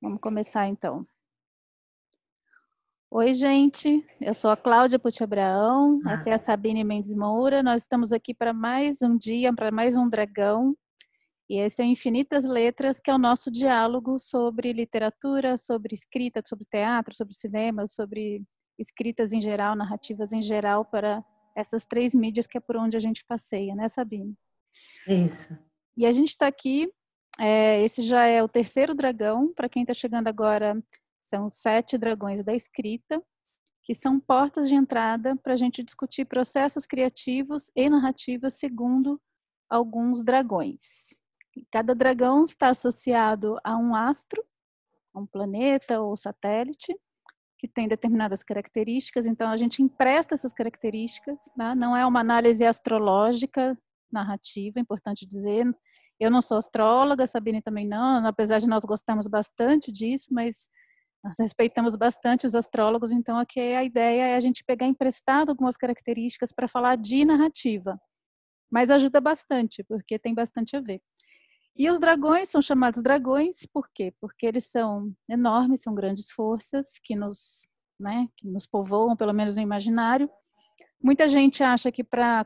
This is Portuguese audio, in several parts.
Vamos começar então. Oi, gente. Eu sou a Cláudia Puti Abraão, ah. essa é a Sabine Mendes Moura. Nós estamos aqui para mais um dia, para mais um dragão. E esse é Infinitas Letras, que é o nosso diálogo sobre literatura, sobre escrita, sobre teatro, sobre cinema, sobre escritas em geral, narrativas em geral, para essas três mídias que é por onde a gente passeia, né, Sabine? Isso. E a gente está aqui, é, esse já é o terceiro dragão, para quem está chegando agora, são sete dragões da escrita, que são portas de entrada para a gente discutir processos criativos e narrativas segundo alguns dragões. Cada dragão está associado a um astro, um planeta ou satélite, que tem determinadas características, então a gente empresta essas características, né? não é uma análise astrológica narrativa, importante dizer. Eu não sou astróloga, Sabine também não, apesar de nós gostarmos bastante disso, mas nós respeitamos bastante os astrólogos, então aqui a ideia é a gente pegar emprestado algumas características para falar de narrativa. Mas ajuda bastante, porque tem bastante a ver. E os dragões são chamados dragões por quê? Porque eles são enormes, são grandes forças que nos, né, que nos povoam, pelo menos no imaginário. Muita gente acha que para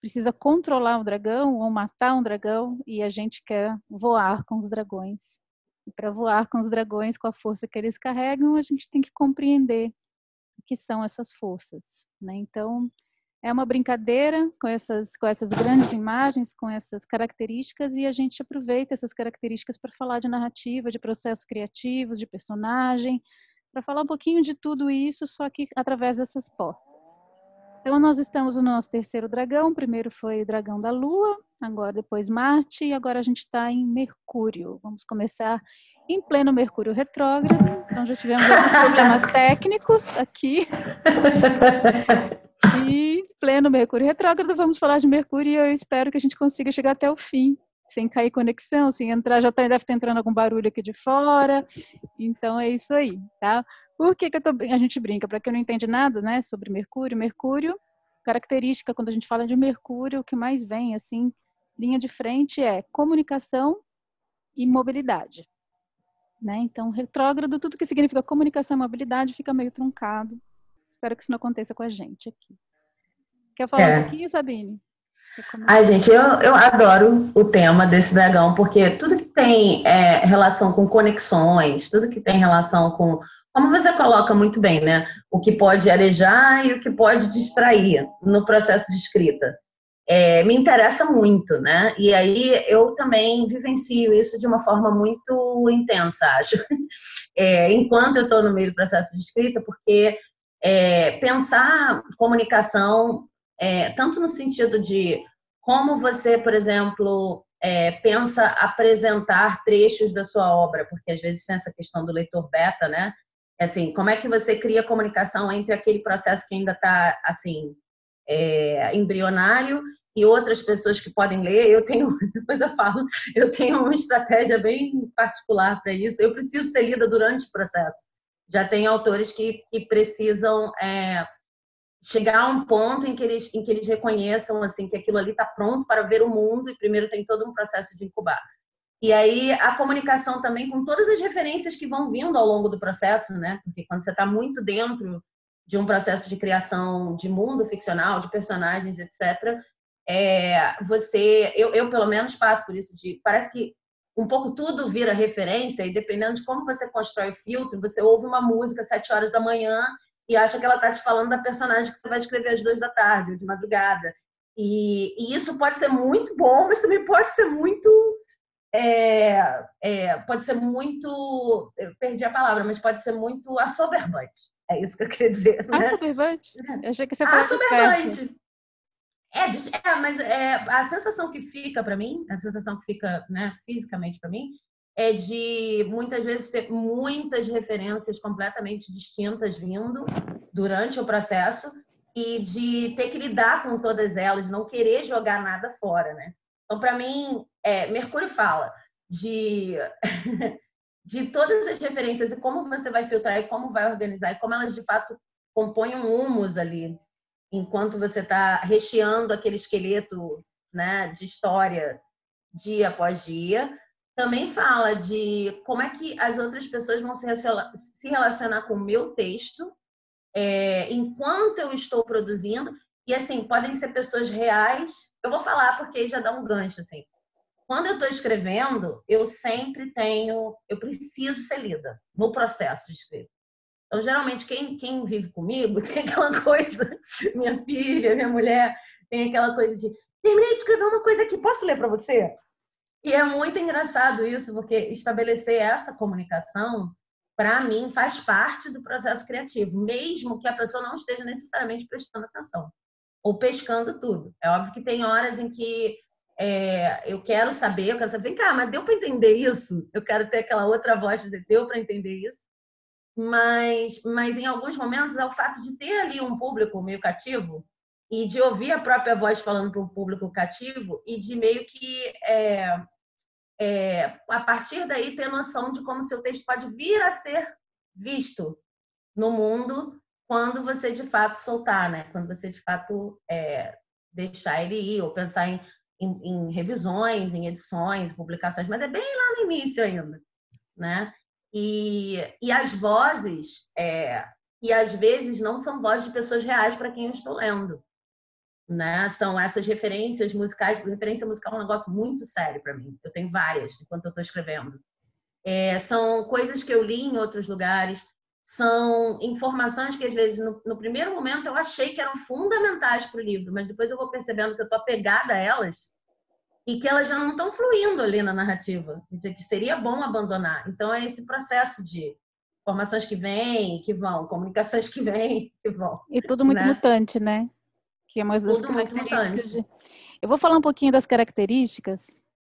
precisa controlar um dragão ou matar um dragão e a gente quer voar com os dragões. E para voar com os dragões, com a força que eles carregam, a gente tem que compreender o que são essas forças, né? Então, é uma brincadeira com essas, com essas grandes imagens, com essas características, e a gente aproveita essas características para falar de narrativa, de processos criativos, de personagem, para falar um pouquinho de tudo isso, só que através dessas portas. Então, nós estamos no nosso terceiro dragão. Primeiro foi o dragão da Lua, agora depois Marte, e agora a gente está em Mercúrio. Vamos começar em pleno Mercúrio retrógrado. Então, já tivemos problemas técnicos aqui. E pleno Mercúrio retrógrado, vamos falar de Mercúrio e eu espero que a gente consiga chegar até o fim, sem cair conexão, sem entrar, já tá, deve estar entrando algum barulho aqui de fora. Então é isso aí, tá? Por que, que tô, a gente brinca? Para quem não entende nada, né, sobre Mercúrio, Mercúrio, característica quando a gente fala de Mercúrio, o que mais vem assim, linha de frente é comunicação e mobilidade. Né? Então, retrógrado, tudo que significa comunicação e mobilidade fica meio truncado. Espero que isso não aconteça com a gente aqui. Quer falar é. um pouquinho, Sabine? Ai, gente, eu, eu adoro o tema desse dragão, porque tudo que tem é, relação com conexões, tudo que tem relação com. Como você coloca muito bem, né? O que pode arejar e o que pode distrair no processo de escrita. É, me interessa muito, né? E aí eu também vivencio isso de uma forma muito intensa, acho. É, enquanto eu estou no meio do processo de escrita, porque é, pensar comunicação, é, tanto no sentido de como você, por exemplo, é, pensa apresentar trechos da sua obra, porque às vezes tem essa questão do leitor beta, né? É assim, como é que você cria comunicação entre aquele processo que ainda está assim é, embrionário e outras pessoas que podem ler. Eu tenho, depois eu falo, eu tenho uma estratégia bem particular para isso. Eu preciso ser lida durante o processo já tem autores que, que precisam é, chegar a um ponto em que eles, em que eles reconheçam assim que aquilo ali está pronto para ver o mundo e primeiro tem todo um processo de incubar. E aí a comunicação também com todas as referências que vão vindo ao longo do processo, né? Porque quando você está muito dentro de um processo de criação de mundo ficcional, de personagens, etc., é, você, eu, eu pelo menos passo por isso de parece que um pouco tudo vira referência e dependendo de como você constrói o filtro, você ouve uma música às sete horas da manhã e acha que ela está te falando da personagem que você vai escrever às duas da tarde ou de madrugada. E, e isso pode ser muito bom, mas também pode ser muito é, é, pode ser muito, eu perdi a palavra, mas pode ser muito assoberbante. É isso que eu queria dizer. Né? Assoberbante? Eu achei que você falou Assoberbante. É, é, mas é, a sensação que fica para mim, a sensação que fica né, fisicamente para mim, é de muitas vezes ter muitas referências completamente distintas vindo durante o processo e de ter que lidar com todas elas, não querer jogar nada fora, né? Então, para mim, é, Mercúrio fala de, de todas as referências e como você vai filtrar e como vai organizar e como elas de fato compõem um humus ali enquanto você está recheando aquele esqueleto né, de história dia após dia, também fala de como é que as outras pessoas vão se relacionar com o meu texto é, enquanto eu estou produzindo. E assim, podem ser pessoas reais. Eu vou falar porque já dá um gancho, assim. Quando eu estou escrevendo, eu sempre tenho, eu preciso ser lida no processo de escrita. Então, geralmente, quem, quem vive comigo tem aquela coisa, minha filha, minha mulher, tem aquela coisa de terminei de escrever uma coisa aqui, posso ler para você? E é muito engraçado isso, porque estabelecer essa comunicação, para mim, faz parte do processo criativo, mesmo que a pessoa não esteja necessariamente prestando atenção ou pescando tudo. É óbvio que tem horas em que é, eu quero saber, eu quero saber, vem cá, mas deu para entender isso? Eu quero ter aquela outra voz dizer, deu para entender isso? Mas, mas em alguns momentos é o fato de ter ali um público meio cativo e de ouvir a própria voz falando para um público cativo e de meio que é, é, a partir daí ter noção de como seu texto pode vir a ser visto no mundo quando você de fato soltar, né? Quando você de fato é, deixar ele ir ou pensar em, em, em, revisões, em edições, publicações, mas é bem lá no início ainda, né? E, e as vozes, é, e às vezes não são vozes de pessoas reais para quem eu estou lendo né? São essas referências musicais. Referência musical é um negócio muito sério para mim. Eu tenho várias enquanto eu estou escrevendo. É, são coisas que eu li em outros lugares. São informações que às vezes no, no primeiro momento eu achei que eram fundamentais para o livro, mas depois eu vou percebendo que eu estou apegada a elas e que elas já não estão fluindo ali na narrativa. Dizer que seria bom abandonar. Então é esse processo de informações que vêm, que vão, comunicações que vêm, que vão. E tudo muito né? mutante, né? que é uma das Tudo características de... Eu vou falar um pouquinho das características,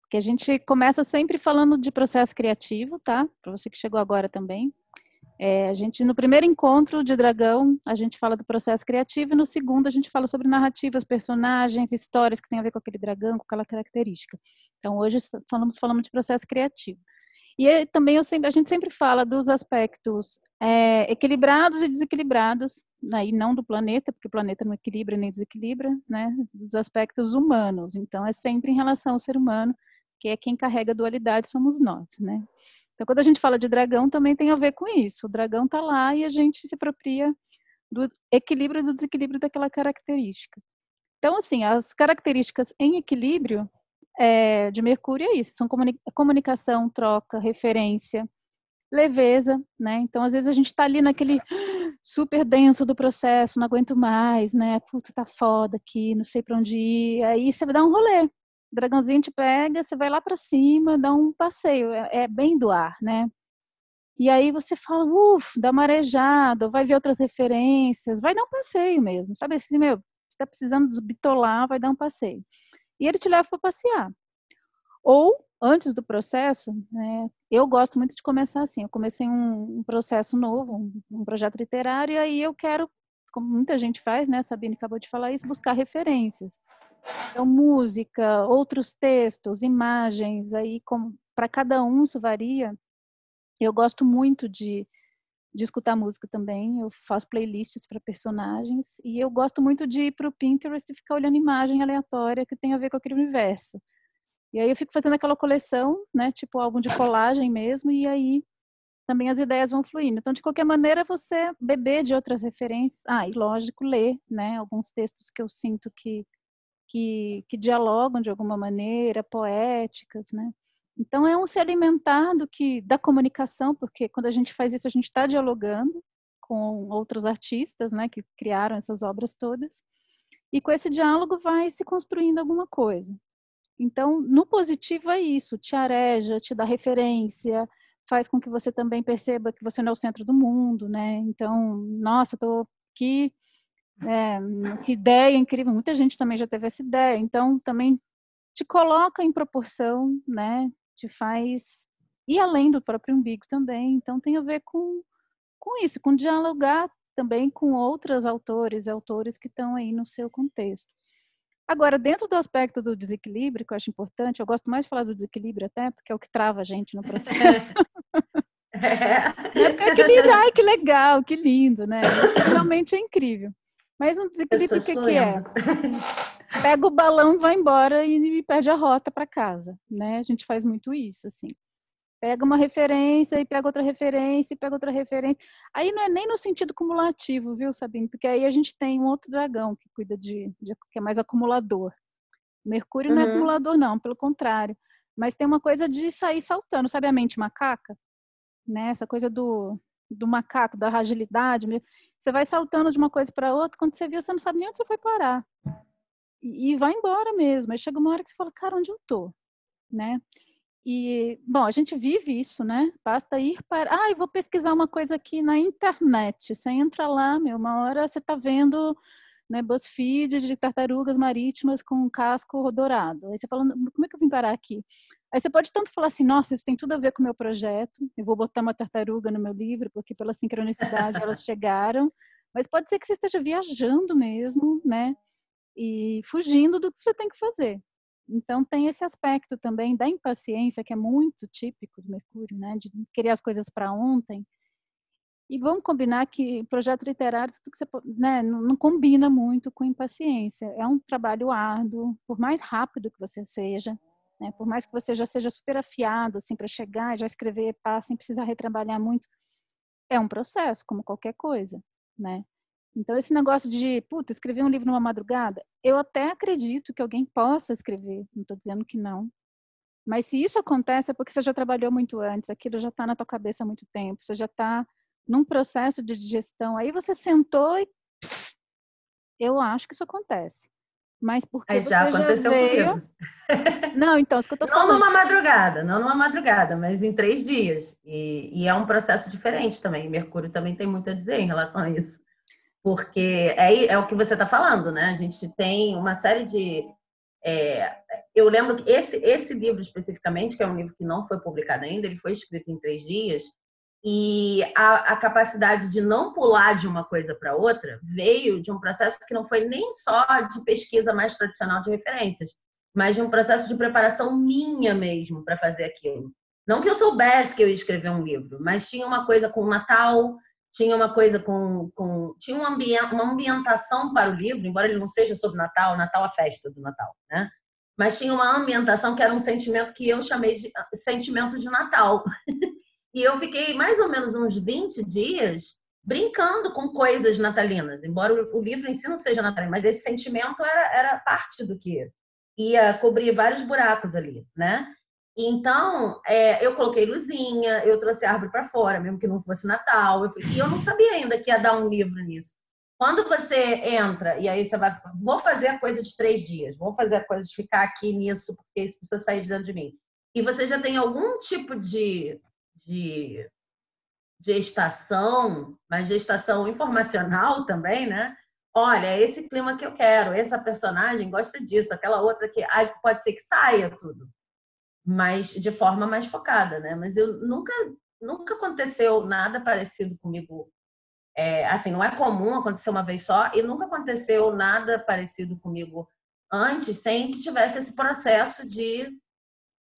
que a gente começa sempre falando de processo criativo, tá? Para você que chegou agora também. É, a gente, no primeiro encontro de Dragão, a gente fala do processo criativo, e no segundo a gente fala sobre narrativas, personagens, histórias que tem a ver com aquele dragão, com aquela característica. Então, hoje falamos, falamos de processo criativo. E também sempre, a gente sempre fala dos aspectos é, equilibrados e desequilibrados, né, e não do planeta, porque o planeta não equilibra nem desequilibra, né, dos aspectos humanos. Então, é sempre em relação ao ser humano, que é quem carrega a dualidade, somos nós, né. Então, quando a gente fala de dragão, também tem a ver com isso. O dragão está lá e a gente se apropria do equilíbrio e do desequilíbrio daquela característica. Então, assim, as características em equilíbrio é, de Mercúrio é isso, são comunicação, troca, referência, leveza, né? Então, às vezes a gente está ali naquele super denso do processo, não aguento mais, né? Puta, tá foda aqui, não sei para onde ir. Aí você dar um rolê. O dragãozinho te pega, você vai lá para cima, dá um passeio. É, é, bem do ar, né? E aí você fala, uff, dá marejado, vai ver outras referências, vai dar um passeio mesmo, sabe? Assim, meu, você tá precisando desbitolar, vai dar um passeio e ele te leva para passear. Ou, antes do processo, né, eu gosto muito de começar assim. Eu comecei um, um processo novo, um, um, projeto literário, e aí eu quero, como muita gente faz, né, Sabine acabou de falar isso, buscar referências. Então, música, outros textos, imagens, aí para cada um isso varia. Eu gosto muito de de escutar música também. Eu faço playlists para personagens e eu gosto muito de ir para o Pinterest e ficar olhando imagem aleatória que tem a ver com aquele universo. E aí eu fico fazendo aquela coleção, né, tipo álbum de colagem mesmo, e aí também as ideias vão fluindo. Então, de qualquer maneira, você beber de outras referências. Ah, e lógico, ler, né, alguns textos que eu sinto que que, que dialogam de alguma maneira, poéticas, né? Então é um se alimentar do que da comunicação, porque quando a gente faz isso a gente está dialogando com outros artistas, né, que criaram essas obras todas, e com esse diálogo vai se construindo alguma coisa. Então, no positivo é isso, te areja, te dá referência, faz com que você também perceba que você não é o centro do mundo, né? Então, nossa, tô aqui, é, que ideia incrível. Muita gente também já teve essa ideia. Então, também te coloca em proporção, né? te faz ir além do próprio umbigo também. Então tem a ver com, com isso, com dialogar também com outros autores e autores que estão aí no seu contexto. Agora, dentro do aspecto do desequilíbrio, que eu acho importante, eu gosto mais de falar do desequilíbrio até, porque é o que trava a gente no processo. é. é porque o equilíbrio, ai, que legal, que lindo, né? Isso realmente é incrível. Mas um desequilíbrio, o que, que é? pega o balão, vai embora e perde a rota para casa, né? A gente faz muito isso, assim. Pega uma referência e pega outra referência e pega outra referência. Aí não é nem no sentido cumulativo, viu, Sabine? Porque aí a gente tem um outro dragão que cuida de, de que é mais acumulador. Mercúrio uhum. não é uhum. acumulador, não, pelo contrário. Mas tem uma coisa de sair saltando, sabe a mente macaca? Né? Essa coisa do, do macaco, da agilidade. Você vai saltando de uma coisa para outra, quando você viu, você não sabe nem onde você foi parar. E, e vai embora mesmo. Aí chega uma hora que você fala, cara, onde eu tô? Né? E, bom, a gente vive isso, né? Basta ir para. Ah, eu vou pesquisar uma coisa aqui na internet. Você entra lá, meu, uma hora você está vendo né, BuzzFeed de tartarugas marítimas com casco dourado. Aí você fala, como é que eu vim parar aqui? Aí você pode tanto falar assim, nossa, isso tem tudo a ver com o meu projeto, eu vou botar uma tartaruga no meu livro, porque pela sincronicidade elas chegaram, mas pode ser que você esteja viajando mesmo, né? E fugindo do que você tem que fazer. Então tem esse aspecto também da impaciência que é muito típico do Mercúrio, né? De querer as coisas para ontem. E vamos combinar que projeto literário tudo que você, né, não, não combina muito com impaciência. É um trabalho árduo, por mais rápido que você seja, né, por mais que você já seja super afiado assim para chegar já escrever pá, sem precisar retrabalhar muito, é um processo, como qualquer coisa, né? Então, esse negócio de, puta, escrever um livro numa madrugada, eu até acredito que alguém possa escrever, não estou dizendo que não. Mas se isso acontece, é porque você já trabalhou muito antes, aquilo já está na tua cabeça há muito tempo, você já está num processo de digestão. Aí você sentou e. Eu acho que isso acontece. Mas porque Aí já aconteceu já veio... comigo. Não, então, isso que eu tô não falando. Não numa madrugada, não numa madrugada, mas em três dias. E, e, é um processo diferente também. Mercúrio também tem muito a dizer em relação a isso porque é, é o que você está falando, né? A gente tem uma série de. É, eu lembro que esse, esse livro especificamente, que é um livro que não foi publicado ainda, ele foi escrito em três dias, e a, a capacidade de não pular de uma coisa para outra veio de um processo que não foi nem só de pesquisa mais tradicional de referências, mas de um processo de preparação minha mesmo para fazer aquilo. Não que eu soubesse que eu ia escrever um livro, mas tinha uma coisa com o Natal, tinha uma coisa com. com tinha um ambiente, uma ambientação para o livro, embora ele não seja sobre Natal, Natal a festa do Natal, né? Mas tinha uma ambientação que era um sentimento que eu chamei de sentimento de Natal. e eu fiquei mais ou menos uns 20 dias brincando com coisas natalinas, embora o livro em si não seja natalino, mas esse sentimento era, era parte do que ia cobrir vários buracos ali, né? Então, é, eu coloquei luzinha, eu trouxe a árvore para fora, mesmo que não fosse Natal. Eu, e eu não sabia ainda que ia dar um livro nisso. Quando você entra, e aí você vai, vou fazer a coisa de três dias, vou fazer a coisa de ficar aqui nisso, porque isso precisa sair de dentro de mim. E você já tem algum tipo de, de gestação, mas gestação informacional também, né? Olha, é esse clima que eu quero, essa personagem gosta disso, aquela outra que pode ser que saia tudo mas de forma mais focada, né? Mas eu nunca, nunca aconteceu nada parecido comigo. É, assim, não é comum acontecer uma vez só e nunca aconteceu nada parecido comigo antes sem que tivesse esse processo de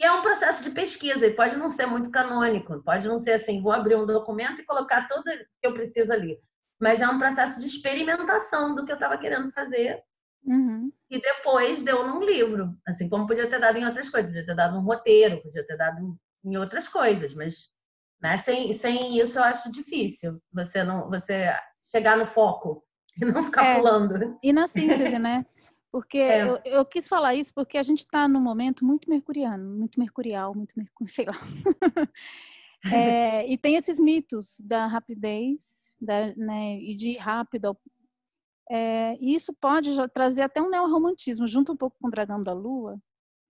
e é um processo de pesquisa e pode não ser muito canônico, pode não ser assim, vou abrir um documento e colocar tudo que eu preciso ali, mas é um processo de experimentação do que eu estava querendo fazer Uhum. E depois deu num livro, assim como podia ter dado em outras coisas, podia ter dado um roteiro, podia ter dado em outras coisas, mas né, sem, sem isso eu acho difícil você não você chegar no foco e não ficar é, pulando. E na síntese, né? Porque é. eu, eu, quis falar isso porque a gente está num momento muito mercuriano, muito mercurial, muito mercurial, sei lá. é, e tem esses mitos da rapidez da, né, e de rápido é, e isso pode trazer até um neorromantismo, junto um pouco com o Dragão da Lua,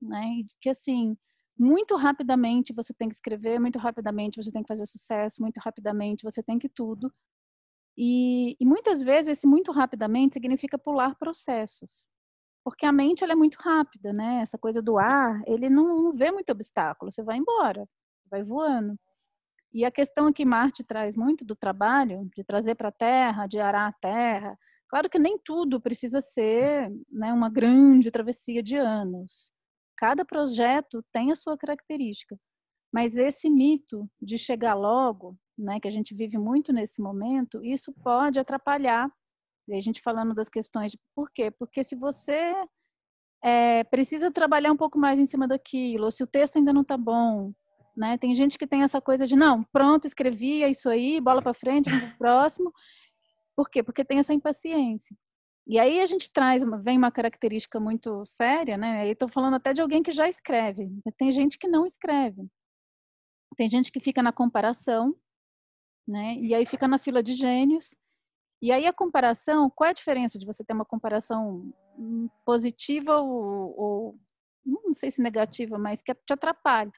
né? Que assim, muito rapidamente você tem que escrever, muito rapidamente você tem que fazer sucesso, muito rapidamente você tem que tudo. E, e muitas vezes esse muito rapidamente significa pular processos, porque a mente ela é muito rápida, né? Essa coisa do ar, ele não, não vê muito obstáculo, você vai embora, vai voando. E a questão que Marte traz muito do trabalho, de trazer para a Terra, de arar a Terra, Claro que nem tudo precisa ser né, uma grande travessia de anos. Cada projeto tem a sua característica. Mas esse mito de chegar logo, né, que a gente vive muito nesse momento, isso pode atrapalhar. E a gente falando das questões de por quê? Porque se você é, precisa trabalhar um pouco mais em cima daquilo, ou se o texto ainda não está bom. Né? Tem gente que tem essa coisa de, não, pronto, escrevi, é isso aí, bola para frente, vamos pro próximo. Por quê? Porque tem essa impaciência. E aí a gente traz, vem uma característica muito séria, né? Estou falando até de alguém que já escreve. Tem gente que não escreve. Tem gente que fica na comparação, né? E aí fica na fila de gênios. E aí a comparação, qual é a diferença de você ter uma comparação hum, positiva ou, ou não sei se negativa, mas que te atrapalha?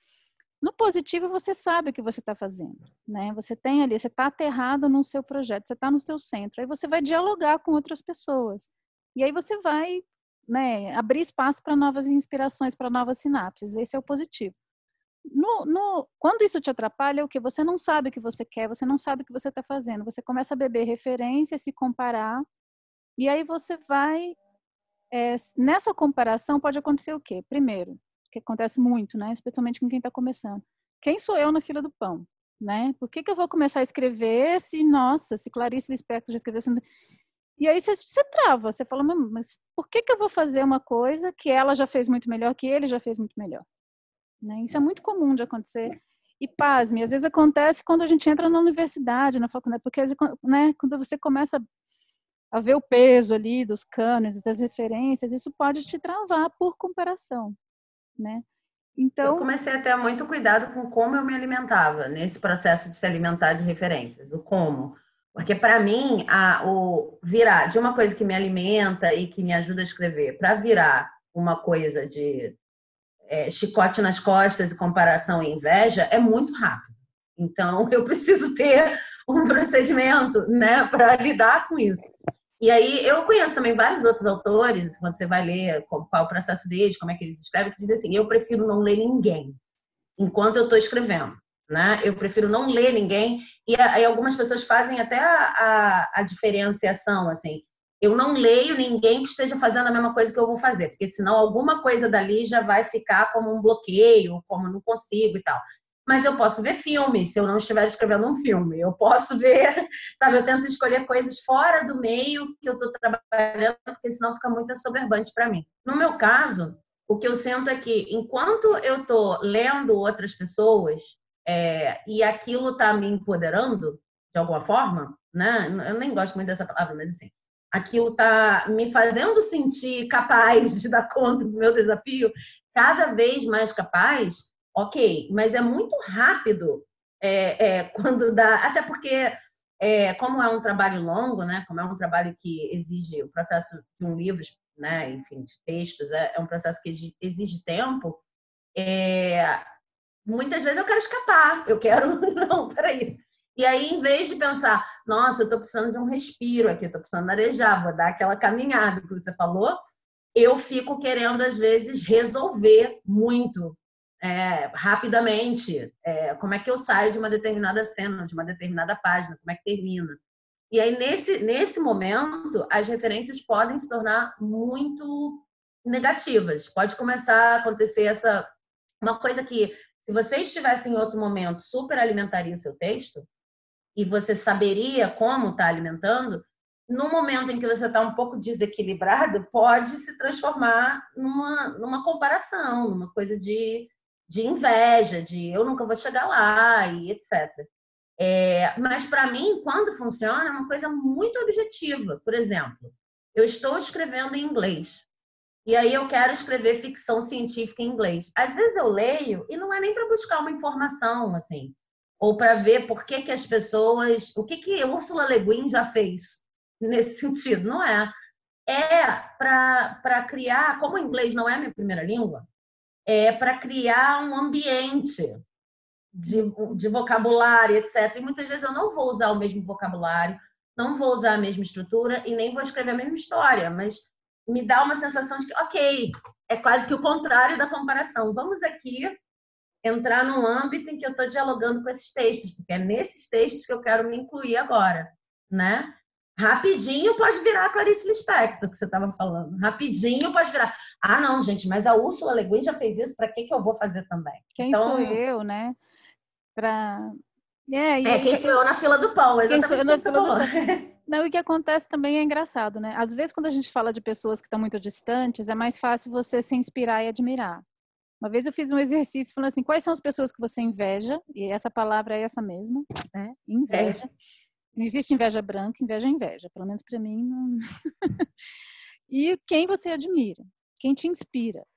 No positivo, você sabe o que você está fazendo, né? Você tem ali, você está aterrado no seu projeto, você está no seu centro. Aí você vai dialogar com outras pessoas. E aí você vai né, abrir espaço para novas inspirações, para novas sinapses. Esse é o positivo. No, no, quando isso te atrapalha, é o que você não sabe o que você quer, você não sabe o que você está fazendo. Você começa a beber referência, se comparar, e aí você vai. É, nessa comparação pode acontecer o quê? Primeiro, que acontece muito, né? Especialmente com quem está começando. Quem sou eu na fila do pão, né? Por que, que eu vou começar a escrever se, nossa, se Clarice Lispector já escreveu assim... E aí você, você trava, você fala, mas por que, que eu vou fazer uma coisa que ela já fez muito melhor, que ele já fez muito melhor? Né? Isso é muito comum de acontecer. E pasme, às vezes acontece quando a gente entra na universidade, na faculdade, porque né, quando você começa a ver o peso ali dos cânones, das referências, isso pode te travar por comparação né? Então, eu comecei a ter muito cuidado com como eu me alimentava nesse processo de se alimentar de referências, o como. Porque para mim, a, o virar de uma coisa que me alimenta e que me ajuda a escrever, para virar uma coisa de é, chicote nas costas e comparação e inveja, é muito rápido. Então, eu preciso ter um procedimento né, para lidar com isso. E aí eu conheço também vários outros autores, quando você vai ler qual o processo deles, como é que eles escrevem, que dizem assim, eu prefiro não ler ninguém enquanto eu estou escrevendo. Né? Eu prefiro não ler ninguém. E aí algumas pessoas fazem até a, a, a diferenciação, assim, eu não leio ninguém que esteja fazendo a mesma coisa que eu vou fazer, porque senão alguma coisa dali já vai ficar como um bloqueio, como não consigo e tal mas eu posso ver filme se eu não estiver escrevendo um filme. Eu posso ver, sabe? Eu tento escolher coisas fora do meio que eu estou trabalhando, porque senão fica muito assoberbante para mim. No meu caso, o que eu sinto é que enquanto eu estou lendo outras pessoas é, e aquilo está me empoderando de alguma forma, né? Eu nem gosto muito dessa palavra, mas assim, aquilo está me fazendo sentir capaz de dar conta do meu desafio, cada vez mais capaz ok, mas é muito rápido é, é, quando dá, até porque é, como é um trabalho longo, né, como é um trabalho que exige o processo de um livro, né, enfim, de textos, é, é um processo que exige tempo. É, muitas vezes eu quero escapar, eu quero não, peraí. E aí, em vez de pensar, nossa, eu estou precisando de um respiro aqui, estou precisando arejar, vou dar aquela caminhada que você falou, eu fico querendo, às vezes, resolver muito é, rapidamente é, como é que eu saio de uma determinada cena, de uma determinada página, como é que termina. E aí, nesse, nesse momento, as referências podem se tornar muito negativas. Pode começar a acontecer essa. Uma coisa que, se você estivesse em outro momento, super alimentaria o seu texto, e você saberia como está alimentando, no momento em que você está um pouco desequilibrado, pode se transformar numa, numa comparação, numa coisa de de inveja, de eu nunca vou chegar lá e etc. É, mas para mim, quando funciona, é uma coisa muito objetiva. Por exemplo, eu estou escrevendo em inglês e aí eu quero escrever ficção científica em inglês. Às vezes eu leio e não é nem para buscar uma informação assim, ou para ver por que, que as pessoas, o que que Ursula Le Guin já fez nesse sentido, não é? É para criar, como o inglês não é a minha primeira língua, é, para criar um ambiente de, de vocabulário, etc. E muitas vezes eu não vou usar o mesmo vocabulário, não vou usar a mesma estrutura e nem vou escrever a mesma história, mas me dá uma sensação de que, ok, é quase que o contrário da comparação. Vamos aqui entrar num âmbito em que eu estou dialogando com esses textos, porque é nesses textos que eu quero me incluir agora, né? Rapidinho pode virar a Clarice Lispector, que você estava falando. Rapidinho pode virar. Ah, não, gente, mas a Úrsula Le Guin já fez isso, para que, que eu vou fazer também? Quem então, sou eu, né? Pra... É, é quem sou eu na fila do pão, exatamente quem sou. Não, e o que acontece também é engraçado, né? Às vezes, quando a gente fala de pessoas que estão muito distantes, é mais fácil você se inspirar e admirar. Uma vez eu fiz um exercício falando assim: quais são as pessoas que você inveja? E essa palavra é essa mesma, né? Inveja. É. Não existe inveja branca, inveja é inveja. Pelo menos para mim. Não... e quem você admira? Quem te inspira?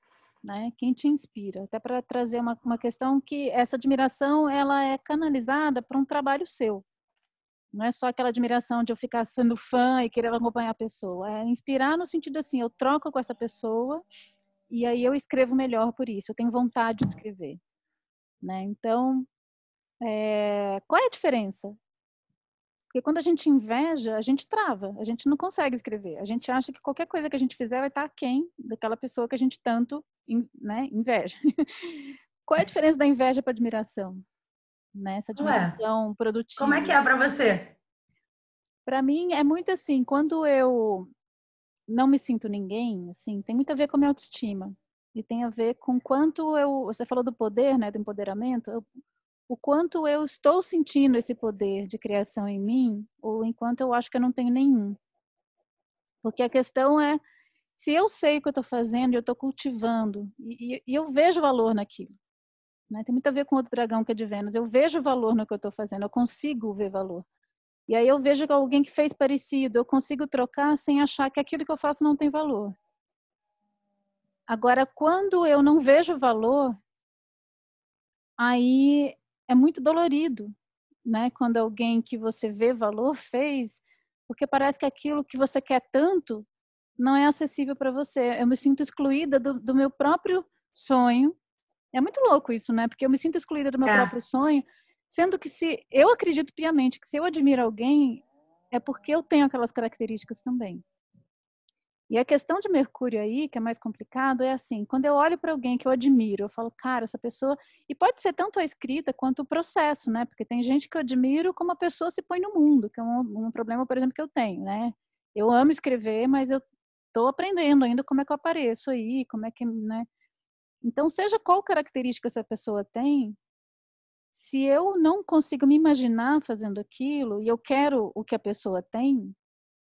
Né? Quem te inspira? Até para trazer uma, uma questão que essa admiração ela é canalizada para um trabalho seu. Não é só aquela admiração de eu ficar sendo fã e querer acompanhar a pessoa. É inspirar no sentido assim, eu troco com essa pessoa e aí eu escrevo melhor por isso. Eu tenho vontade de escrever, né? Então, é, qual é a diferença? Porque quando a gente inveja, a gente trava, a gente não consegue escrever. A gente acha que qualquer coisa que a gente fizer vai estar aquém daquela pessoa que a gente tanto né, inveja. qual é a diferença da inveja para admiração? Né? Essa admiração Ué, produtiva. Como é que é para você? Para mim é muito assim, quando eu não me sinto ninguém, assim, tem muito a ver com a minha autoestima. E tem a ver com quanto eu. Você falou do poder, né, do empoderamento. Eu, o quanto eu estou sentindo esse poder de criação em mim, ou enquanto eu acho que eu não tenho nenhum. Porque a questão é, se eu sei o que eu estou fazendo, eu estou cultivando, e, e, eu vejo valor naquilo. Né? Tem muito a ver com outro dragão que é de Vênus. Eu vejo valor no que eu estou fazendo, eu consigo ver valor. E aí eu vejo que alguém que fez parecido, eu consigo trocar sem achar que aquilo que eu faço não tem valor. Agora, quando eu não vejo valor, aí é muito dolorido, né? Quando alguém que você vê valor fez, porque parece que aquilo que você quer tanto não é acessível para você. Eu me sinto excluída do, do, meu próprio sonho. É muito louco isso, né? Porque eu me sinto excluída do meu é. próprio sonho Sendo que se eu acredito piamente que se eu admiro alguém, é porque eu tenho aquelas características também. E a questão de Mercúrio aí, que é mais complicado, é assim: quando eu olho para alguém que eu admiro, eu falo, cara, essa pessoa. E pode ser tanto a escrita quanto o processo, né? Porque tem gente que eu admiro como a pessoa se põe no mundo, que é um, um problema, por exemplo, que eu tenho, né? Eu amo escrever, mas eu estou aprendendo ainda como é que eu apareço aí, como é que, né? Então, seja qual característica essa pessoa tem, se eu não consigo me imaginar fazendo aquilo e eu quero o que a pessoa tem,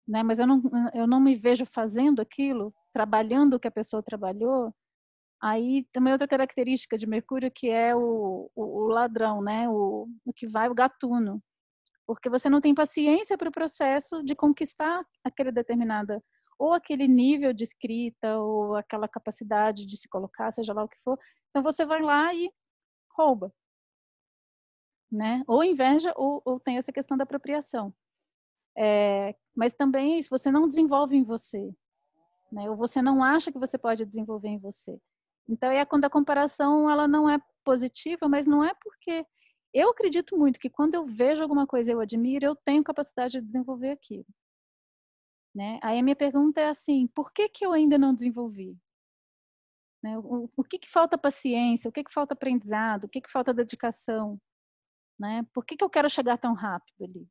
né, mas eu não, eu não me vejo fazendo aquilo, trabalhando o que a pessoa trabalhou, aí também outra característica de Mercúrio que é o, o, o ladrão, né, o, o que vai, o gatuno, porque você não tem paciência para o processo de conquistar aquele determinada ou aquele nível de escrita ou aquela capacidade de se colocar, seja lá o que for. Então você vai lá e rouba né? Ou inveja ou, ou tem essa questão da apropriação. É, mas também se você não desenvolve em você, né? Ou você não acha que você pode desenvolver em você. Então é quando a comparação ela não é positiva, mas não é porque eu acredito muito que quando eu vejo alguma coisa eu admiro, eu tenho capacidade de desenvolver aquilo. Né? Aí a minha pergunta é assim, por que que eu ainda não desenvolvi? Né? O, o, que que falta paciência? O que que falta aprendizado? O que que falta dedicação? Né? Por que, que eu quero chegar tão rápido ali?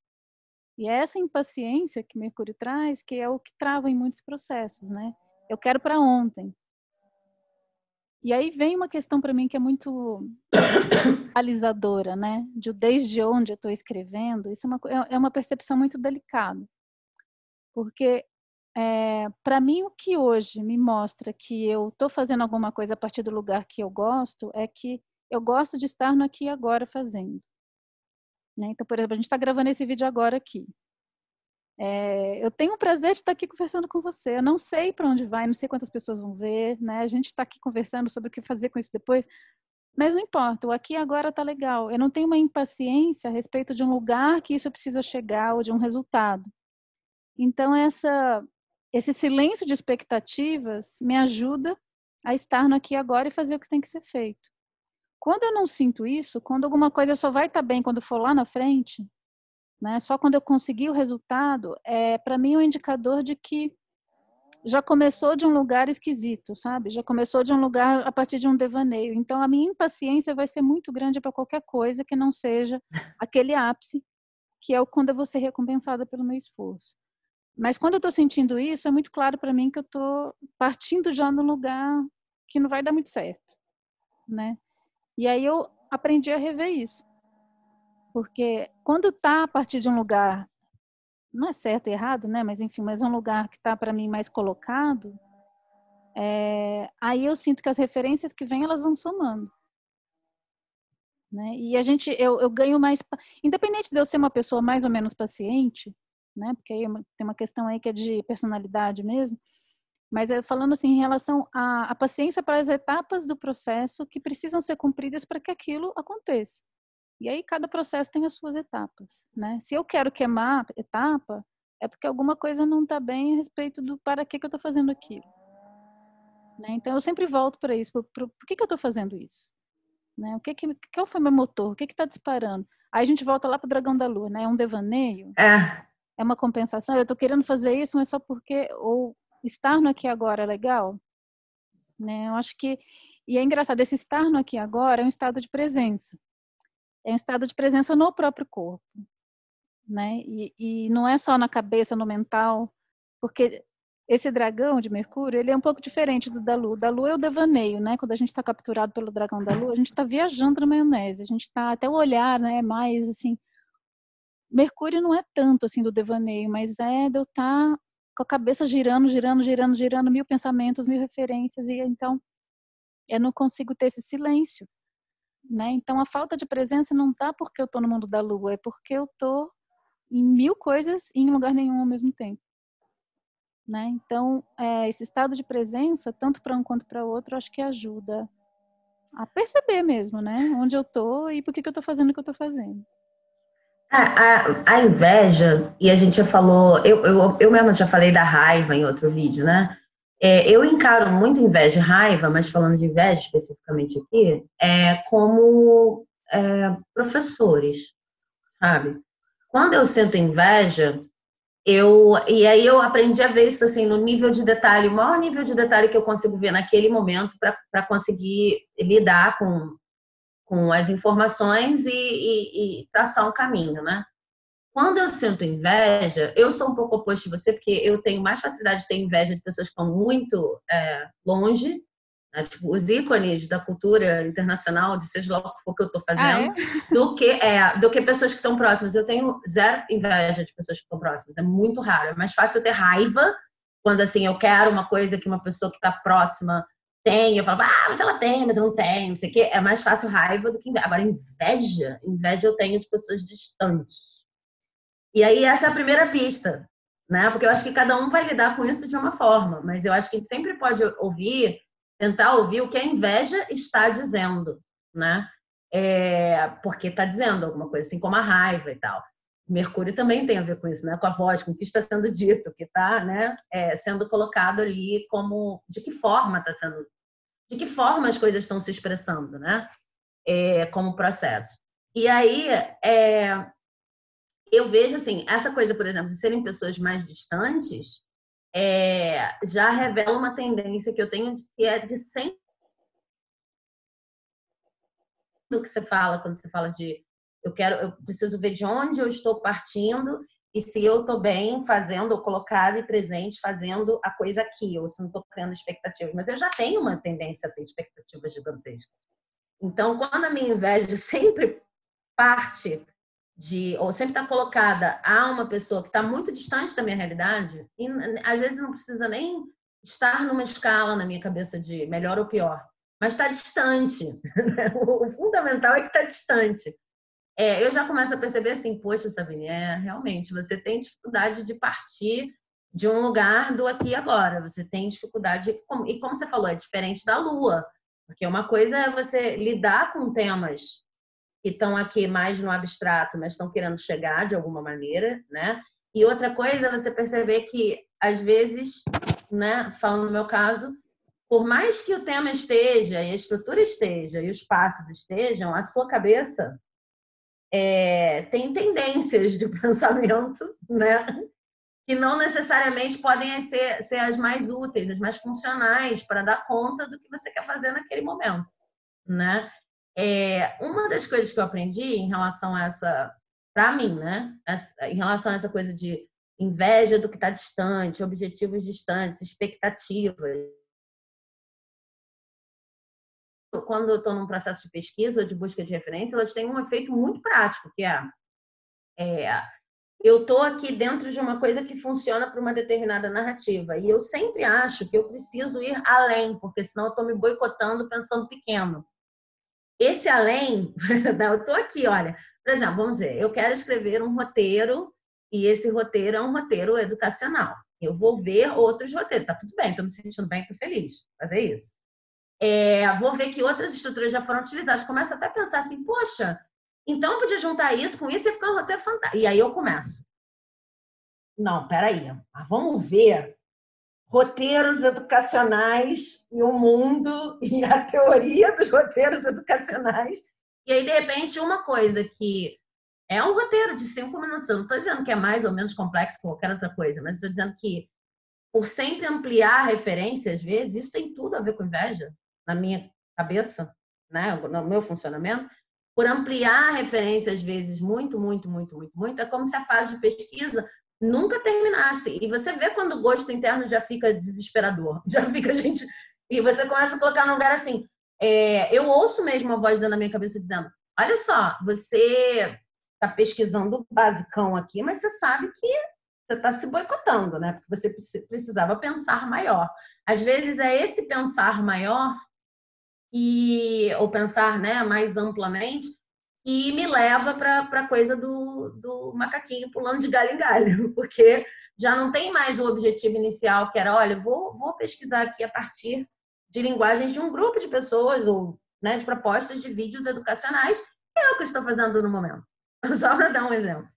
E é essa impaciência que Mercúrio traz, que é o que trava em muitos processos, né? Eu quero para ontem. E aí vem uma questão para mim que é muito realizadora, né? De desde onde eu estou escrevendo. Isso é uma, é, é uma percepção muito delicada. Porque, é, para mim, o que hoje me mostra que eu estou fazendo alguma coisa a partir do lugar que eu gosto é que eu gosto de estar no aqui e agora fazendo. Né? Então, por exemplo, a gente está gravando esse vídeo agora aqui. É, eu tenho o prazer de estar aqui conversando com você. Eu não sei para onde vai, não sei quantas pessoas vão ver, né? A gente está aqui conversando sobre o que fazer com isso depois, mas não importa. O aqui agora está legal. Eu não tenho uma impaciência a respeito de um lugar que isso precisa chegar ou de um resultado. Então essa esse silêncio de expectativas me ajuda a estar no aqui agora e fazer o que tem que ser feito. Quando eu não sinto isso, quando alguma coisa só vai estar tá bem quando for lá na frente, né? Só quando eu conseguir o resultado, é para mim um indicador de que já começou de um lugar esquisito, sabe? Já começou de um lugar a partir de um devaneio. Então a minha impaciência vai ser muito grande para qualquer coisa que não seja aquele ápice, que é quando eu vou ser recompensada pelo meu esforço. Mas quando eu estou sentindo isso, é muito claro para mim que eu estou partindo já no lugar que não vai dar muito certo, né? E aí eu aprendi a rever isso. Porque quando está a partir de um lugar não é certo e errado, né? Mas enfim, mas é um lugar que está para mim mais colocado. É, aí eu sinto que as referências que vêm elas vão somando. Né? E a gente, eu, eu ganho mais, independente de eu ser uma pessoa mais ou menos paciente, né? Porque aí é tem uma questão aí que é de personalidade mesmo. Mas eu falando assim em relação à, à paciência para as etapas do processo que precisam ser cumpridas para que aquilo aconteça. E aí cada processo tem as suas etapas, né? Se eu quero queimar etapa, é porque alguma coisa não está bem a respeito do para que, que eu estou fazendo aquilo. Né? Então eu sempre volto para isso, por, por, por, que, que eu estou fazendo isso? Né? O que que qual foi meu motor? O que está disparando? Aí a gente volta lá para o dragão da lua, né? É um devaneio. É. É uma compensação. Eu estou querendo fazer isso, mas só porque ou estar no aqui agora é legal, né? Eu acho que e é engraçado esse estar no aqui agora é um estado de presença. É um estado de presença no próprio corpo, né? E, e não é só na cabeça, no mental, porque esse dragão de Mercúrio, ele é um pouco diferente do da Lua. Da Lua é o devaneio, né? Quando a gente está capturado pelo dragão da Lua, a gente está viajando na maionese. A gente está até o olhar, né? Mais assim. Mercúrio não é tanto assim do devaneio, mas é de eu estar tá com a cabeça girando, girando, girando, girando, mil pensamentos, mil referências e então eu não consigo ter esse silêncio, né? Então a falta de presença não tá porque eu estou no mundo da Lua, é porque eu estou em mil coisas em lugar nenhum ao mesmo tempo. Né? Então, é, esse estado de presença, tanto para um quanto para outro, acho que ajuda a perceber mesmo, né? Onde eu estou e por que, que eu estou fazendo o que eu estou fazendo. A, a, a, inveja, e a gente já falou, eu, eu, eu mesma já falei da raiva em outro vídeo, né? É, eu encaro muito inveja e raiva, mas falando de inveja especificamente aqui, é como é, professores, sabe? Quando eu sinto inveja, eu e aí eu aprendi a ver isso assim no nível de detalhe, o maior nível de detalhe que eu consigo ver naquele momento para conseguir lidar com, com as informações e, e, e, traçar um caminho, né? Quando eu sinto inveja, eu sou um pouco oposto de você, porque eu tenho mais facilidade de ter inveja de pessoas que estão muito é, longe né? tipo, os ícones da cultura internacional, de seja lá o que for que eu estou fazendo, ah, é? do, que, é, do que pessoas que estão próximas. Eu tenho zero inveja de pessoas que estão próximas, é muito raro. É mais fácil eu ter raiva quando assim eu quero uma coisa que uma pessoa que está próxima tem, eu falo, ah, mas ela tem, mas eu não tenho, não sei o quê. É mais fácil raiva do que inveja. Agora, inveja, inveja eu tenho de pessoas distantes. E aí, essa é a primeira pista, né? Porque eu acho que cada um vai lidar com isso de uma forma, mas eu acho que a gente sempre pode ouvir tentar ouvir o que a inveja está dizendo, né? É, porque está dizendo alguma coisa, assim como a raiva e tal. Mercúrio também tem a ver com isso, né? Com a voz, com o que está sendo dito, que está, né? É, sendo colocado ali como de que forma está sendo, de que forma as coisas estão se expressando, né? É, como processo. E aí é, eu vejo assim essa coisa, por exemplo, de serem pessoas mais distantes é, já revela uma tendência que eu tenho que é de sempre do que você fala quando você fala de eu quero, eu preciso ver de onde eu estou partindo e se eu estou bem fazendo, colocada e presente fazendo a coisa aqui, ou se não estou criando expectativas. Mas eu já tenho uma tendência a ter expectativas gigantescas. Então, quando a minha inveja sempre parte de ou sempre está colocada a uma pessoa que está muito distante da minha realidade e às vezes não precisa nem estar numa escala na minha cabeça de melhor ou pior, mas está distante. Né? o fundamental é que está distante. É, eu já começo a perceber assim, poxa, Sabine, é, realmente você tem dificuldade de partir de um lugar do aqui e agora. Você tem dificuldade e como você falou, é diferente da Lua, porque uma coisa é você lidar com temas que estão aqui mais no abstrato, mas estão querendo chegar de alguma maneira, né? E outra coisa é você perceber que, às vezes, né, falando no meu caso, por mais que o tema esteja, e a estrutura esteja, e os passos estejam, a sua cabeça é, tem tendências de pensamento, né? Que não necessariamente podem ser, ser as mais úteis, as mais funcionais para dar conta do que você quer fazer naquele momento, né? É, uma das coisas que eu aprendi em relação a essa, para mim, né? em relação a essa coisa de inveja do que está distante, objetivos distantes, expectativas. Quando eu estou num processo de pesquisa ou de busca de referência, elas têm um efeito muito prático, que é, é eu tô aqui dentro de uma coisa que funciona para uma determinada narrativa. E eu sempre acho que eu preciso ir além, porque senão eu tô me boicotando pensando pequeno. Esse além, eu tô aqui, olha, por exemplo, vamos dizer, eu quero escrever um roteiro e esse roteiro é um roteiro educacional. Eu vou ver outros roteiros. Tá tudo bem, estou me sentindo bem, estou feliz fazer isso. É, vou ver que outras estruturas já foram utilizadas. Começo até a pensar assim, poxa, então eu podia juntar isso com isso e ficar um roteiro fantástico. E aí eu começo. Não, peraí. Mas vamos ver roteiros educacionais e o mundo e a teoria dos roteiros educacionais. E aí, de repente, uma coisa que é um roteiro de cinco minutos. Eu não estou dizendo que é mais ou menos complexo que qualquer outra coisa, mas estou dizendo que por sempre ampliar referência, às vezes, isso tem tudo a ver com inveja, na minha cabeça, né? no meu funcionamento. Por ampliar a referência, às vezes, muito, muito, muito, muito, muito, é como se a fase de pesquisa nunca terminasse. E você vê quando o gosto interno já fica desesperador, já fica gente. E você começa a colocar num lugar assim. É... eu ouço mesmo a voz dentro da minha cabeça dizendo: olha só, você está pesquisando basicão aqui, mas você sabe que você está se boicotando, né? Porque você precisava pensar maior. Às vezes é esse pensar maior e ou pensar, né, mais amplamente e me leva para a coisa do, do macaquinho pulando de galho em galho, porque já não tem mais o objetivo inicial que era, olha, vou, vou pesquisar aqui a partir de linguagens de um grupo de pessoas ou né, de propostas de vídeos educacionais, é o que estou fazendo no momento. Só para dar um exemplo.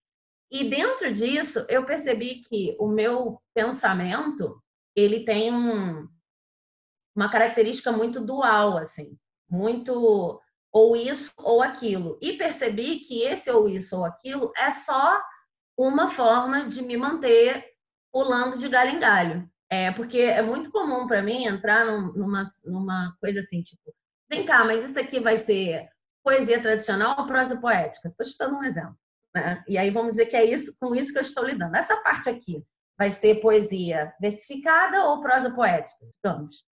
E dentro disso, eu percebi que o meu pensamento, ele tem um, uma característica muito dual, assim, muito ou isso ou aquilo. E percebi que esse ou isso ou aquilo é só uma forma de me manter pulando de galho em galho. É, porque é muito comum para mim entrar numa, numa coisa assim, tipo, vem cá, mas isso aqui vai ser poesia tradicional ou prosa poética? Estou citando um exemplo. Né? E aí vamos dizer que é isso, com isso que eu estou lidando. Essa parte aqui vai ser poesia versificada ou prosa poética, digamos.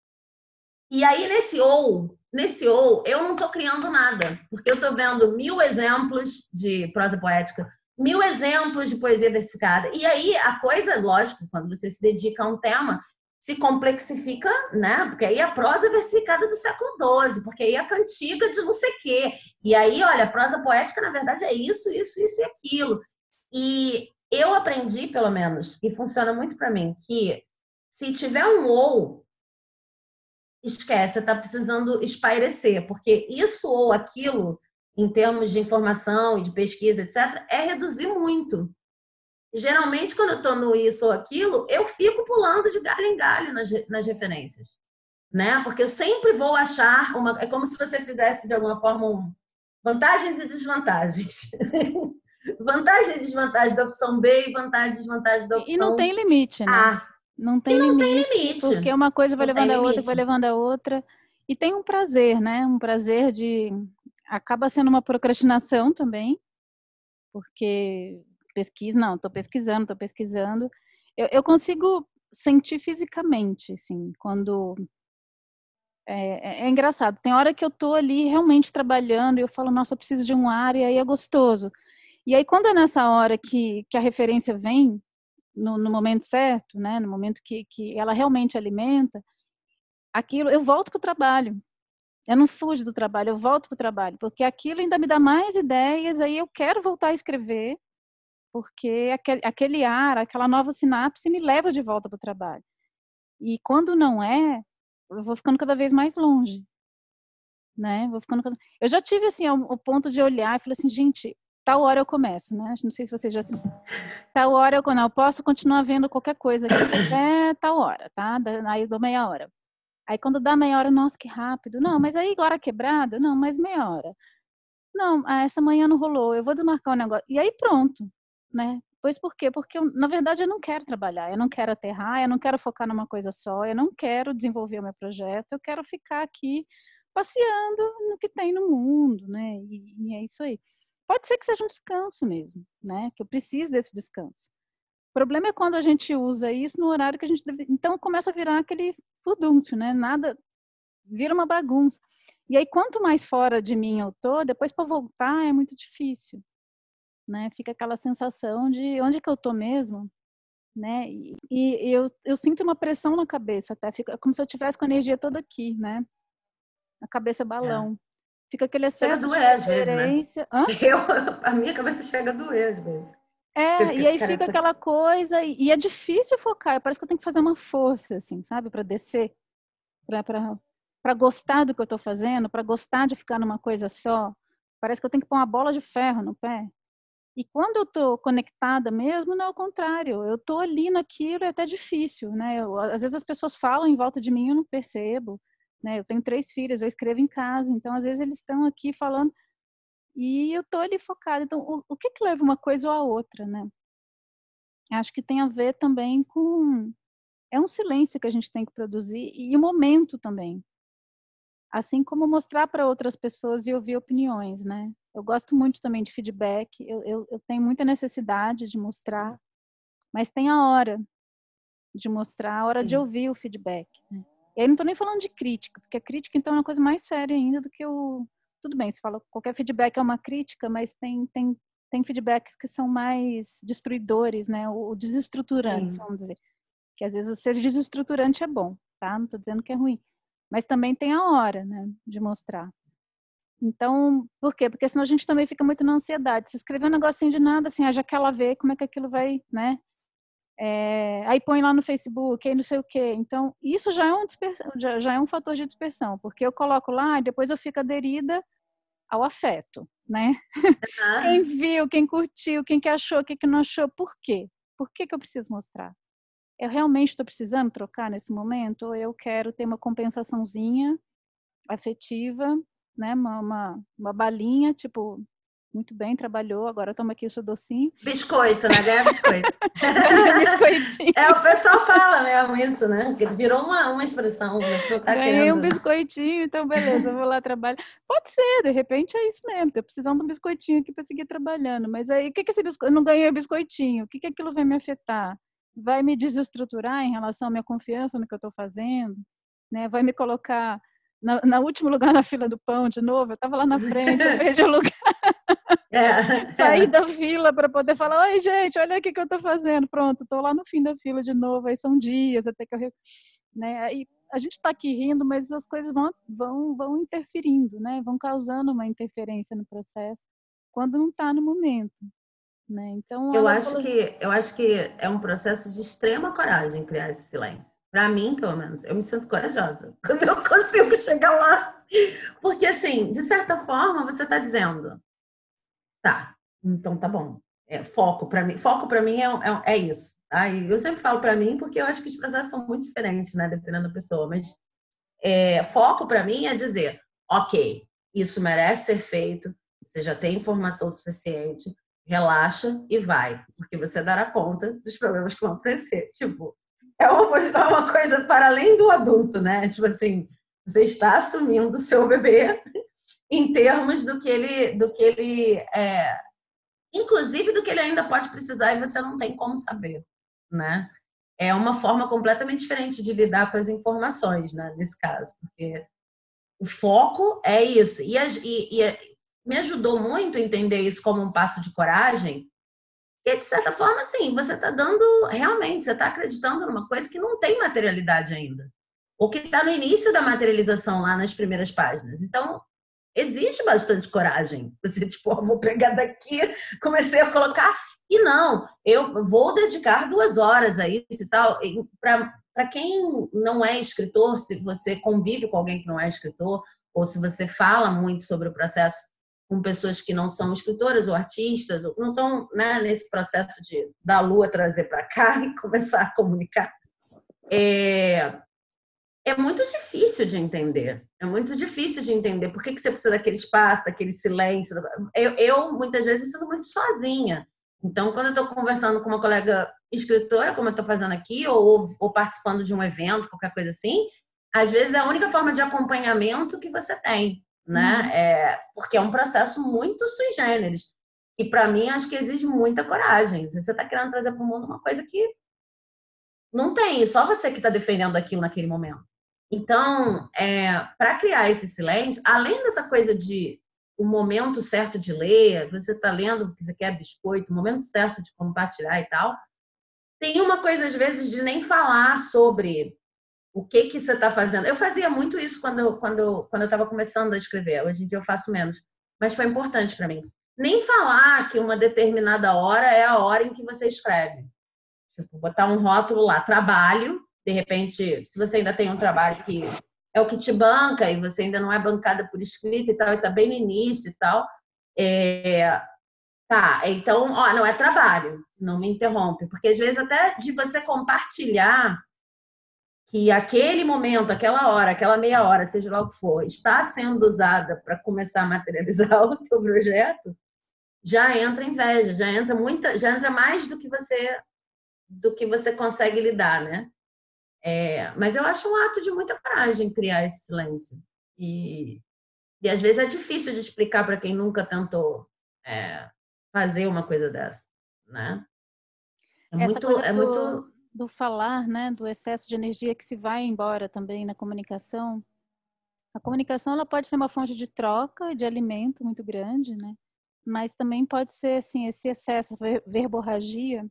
E aí nesse ou, nesse ou, eu não estou criando nada, porque eu estou vendo mil exemplos de prosa poética, mil exemplos de poesia versificada. E aí a coisa, lógico, quando você se dedica a um tema, se complexifica, né? Porque aí a prosa versificada do século XII, porque aí a cantiga de não sei o quê. E aí, olha, a prosa poética, na verdade, é isso, isso, isso e aquilo. E eu aprendi, pelo menos, e funciona muito para mim, que se tiver um ou, esquece, está precisando espairecer, porque isso ou aquilo, em termos de informação e de pesquisa, etc., é reduzir muito geralmente, quando eu estou no isso ou aquilo, eu fico pulando de galho em galho nas, nas referências. Né? Porque eu sempre vou achar uma. É como se você fizesse, de alguma forma, um... vantagens e desvantagens. vantagens e desvantagens da opção B e vantagens e desvantagens da opção E não tem limite, né? A. Não tem, não limite, tem limite. Porque uma coisa vai não levando a outra, vai levando a outra. E tem um prazer, né? Um prazer de. Acaba sendo uma procrastinação também, porque pesquisa, não, estou pesquisando, estou pesquisando. Eu, eu, consigo sentir fisicamente, assim, quando é, é, é, engraçado. Tem hora que eu estou ali realmente trabalhando e eu falo, nossa, eu preciso de um ar e aí é gostoso. E aí quando é nessa hora que, que a referência vem no, no momento certo, né, no momento que, que ela realmente alimenta, aquilo eu volto para o trabalho. Eu não fujo do trabalho, eu volto para o trabalho, porque aquilo ainda me dá mais ideias, aí eu quero voltar a escrever, porque aquele, aquele ar, aquela nova sinapse me leva de volta para o trabalho. E quando não é, eu vou ficando cada vez mais longe. Né? Vou ficando cada... Eu já tive assim o, ponto de olhar e falei assim, gente, tal hora eu começo, né? Não sei se vocês já assim, tal hora eu, não, eu posso continuar vendo qualquer coisa aqui até tal hora, tá? Aí eu dou meia hora. Aí quando dá meia hora, nossa, que rápido. Não, mas aí agora quebrada, não, mais meia hora. Não, ah, essa manhã não rolou, eu vou desmarcar o negócio. E aí pronto né? Pois por quê? Porque, eu, na verdade, eu não quero trabalhar, eu não quero aterrar, eu não quero focar numa coisa só, eu não quero desenvolver o meu projeto, eu quero ficar aqui passeando no que tem no mundo, né? E, e é isso aí. Pode ser que seja um descanso mesmo, né? Que eu preciso desse descanso. O problema é quando a gente usa isso no horário que a gente deve... Então começa a virar aquele furdúncio, né? Nada vira uma bagunça. E aí quanto mais fora de mim eu tô, depois para voltar é muito difícil né? Fica aquela sensação de onde é que eu tô mesmo, né? E, e eu, eu sinto uma pressão na cabeça, até fica como se eu tivesse com a energia toda aqui, né? A cabeça balão. É. Fica aquele excesso chega a doer, de referência. Às vezes, né? Eu, a minha cabeça chega a doer às vezes. É, e aí fica aquela coisa, e, e é difícil focar, parece que eu tenho que fazer uma força, assim, sabe, para descer, para gostar do que eu estou fazendo, para gostar de ficar numa coisa só. Parece que eu tenho que pôr uma bola de ferro no pé. E quando eu estou conectada mesmo, não é o contrário. Eu estou ali naquilo, é até difícil, né? Eu, às vezes as pessoas falam em volta de mim, eu não percebo. Né? Eu tenho três filhas, eu escrevo em casa, então às vezes eles estão aqui falando e eu estou ali focada. Então, o, o que que leva uma coisa ou a outra, né? Acho que tem a ver também com é um silêncio que a gente tem que produzir e o momento também. Assim como mostrar para outras pessoas e ouvir opiniões, né? Eu gosto muito também de feedback, eu, eu, eu tenho muita necessidade de mostrar, mas tem a hora de mostrar, a hora Sim. de ouvir o feedback. Né? E aí não estou nem falando de crítica, porque a crítica então é uma coisa mais séria ainda do que o. Tudo bem, você fala qualquer feedback é uma crítica, mas tem, tem, tem feedbacks que são mais destruidores, né? O desestruturantes, vamos dizer. Que às vezes ser desestruturante é bom, tá? Não estou dizendo que é ruim. Mas também tem a hora, né? De mostrar. Então, por quê? Porque senão a gente também fica muito na ansiedade. Se escrever um negocinho de nada, assim, ah, já que ela vê como é que aquilo vai, né? É, aí põe lá no Facebook, aí não sei o quê. Então, isso já é, um já, já é um fator de dispersão, porque eu coloco lá e depois eu fico aderida ao afeto, né? Uhum. Quem viu, quem curtiu, quem que achou, o que, que não achou, por quê? Por que, que eu preciso mostrar? Eu realmente estou precisando trocar nesse momento? Ou eu quero ter uma compensaçãozinha afetiva, né? Uma, uma, uma balinha, tipo, muito bem, trabalhou, agora toma aqui o seu docinho. Biscoito, né? Ganha biscoito. biscoitinho. É, o pessoal fala mesmo isso, né? Virou uma, uma expressão. Tá Ganhei querendo. um biscoitinho, então beleza, vou lá trabalhar. Pode ser, de repente é isso mesmo, tô precisando de um biscoitinho aqui para seguir trabalhando. Mas aí, o que que esse biscoito? Eu não ganhei biscoitinho, o que que aquilo vai me afetar? Vai me desestruturar em relação à minha confiança no que eu estou fazendo? Né? Vai me colocar na, na, último lugar na fila do pão de novo, eu estava lá na frente, eu perdi o lugar. É, Saí da fila para poder falar, oi gente, olha o que eu estou fazendo. Pronto, estou lá no fim da fila de novo, aí são dias até que eu... Né? Aí, a gente está aqui rindo, mas as coisas vão, vão, vão interferindo, né? vão causando uma interferência no processo, quando não está no momento. Né? Então, eu acho, que, eu acho que é um processo de extrema coragem criar esse silêncio. Para mim, pelo menos, eu me sinto corajosa quando eu consigo chegar lá. Porque, assim, de certa forma, você está dizendo, tá, então tá bom. É, foco para mim, foco para mim é, é, é isso. Tá? E eu sempre falo para mim porque eu acho que os processos são muito diferentes, né, dependendo da pessoa. Mas é, foco para mim é dizer, ok, isso merece ser feito. Você já tem informação suficiente, relaxa e vai, porque você dará conta dos problemas que vão aparecer. Tipo, é uma, é uma coisa para além do adulto, né? Tipo assim, você está assumindo o seu bebê em termos do que ele, do que ele é, inclusive do que ele ainda pode precisar e você não tem como saber, né? É uma forma completamente diferente de lidar com as informações, né? Nesse caso, porque o foco é isso. E, e, e me ajudou muito a entender isso como um passo de coragem, e, de certa forma, sim, você está dando, realmente, você está acreditando numa coisa que não tem materialidade ainda. Ou que está no início da materialização lá nas primeiras páginas. Então, existe bastante coragem. Você, tipo, oh, vou pegar daqui, comecei a colocar. E não, eu vou dedicar duas horas a isso e tal. Para quem não é escritor, se você convive com alguém que não é escritor, ou se você fala muito sobre o processo com pessoas que não são escritoras ou artistas, ou não estão né, nesse processo de da lua trazer para cá e começar a comunicar. É, é muito difícil de entender. É muito difícil de entender por que, que você precisa daquele espaço, daquele silêncio. Eu, eu muitas vezes, me sinto muito sozinha. Então, quando eu estou conversando com uma colega escritora, como eu estou fazendo aqui, ou, ou participando de um evento, qualquer coisa assim, às vezes é a única forma de acompanhamento que você tem né? Uhum. É, porque é um processo muito sui generis. E para mim, acho que exige muita coragem. Você está querendo trazer para o mundo uma coisa que não tem, só você que está defendendo aquilo naquele momento. Então, é, para criar esse silêncio, além dessa coisa de o momento certo de ler, você está lendo porque você quer biscoito, o momento certo de compartilhar e tal. Tem uma coisa, às vezes, de nem falar sobre o que que você está fazendo. Eu fazia muito isso quando, quando, quando eu estava começando a escrever. Hoje em dia eu faço menos. Mas foi importante para mim. Nem falar que uma determinada hora é a hora em que você escreve. Tipo, botar um rótulo lá, trabalho. De repente, se você ainda tem um trabalho que é o que te banca e você ainda não é bancada por escrita e tal, e está bem no início e tal. É, tá, então, ó, não é trabalho, não me interrompe, porque às vezes até de você compartilhar que aquele momento, aquela hora, aquela meia hora, seja lá o que for, está sendo usada para começar a materializar o teu projeto, já entra inveja, já entra muita, já entra mais do que você do que você consegue lidar, né? É, mas eu acho um ato de muita coragem criar esse silêncio. E, e às vezes é difícil de explicar para quem nunca tentou é, fazer uma coisa dessa, né? É muito, é do, muito do falar, né, do excesso de energia que se vai embora também na comunicação. A comunicação ela pode ser uma fonte de troca, de alimento muito grande, né? Mas também pode ser assim esse excesso, verborragia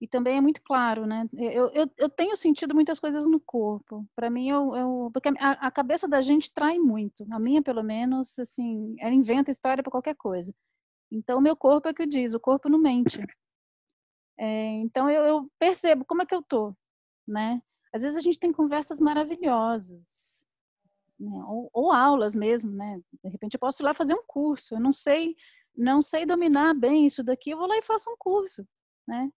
e também é muito claro, né? Eu, eu, eu tenho sentido muitas coisas no corpo. Para mim, eu, eu porque a, a, cabeça da gente trai muito. A minha, pelo menos, assim, ela inventa história para qualquer coisa. Então, o meu corpo é que diz, o corpo não mente. É, então, eu, eu, percebo como é que eu tô, né? Às vezes a gente tem conversas maravilhosas, né? ou, ou aulas mesmo, né? De repente eu posso ir lá fazer um curso. Eu não sei, não sei dominar bem isso daqui, eu vou lá e faço um curso, né?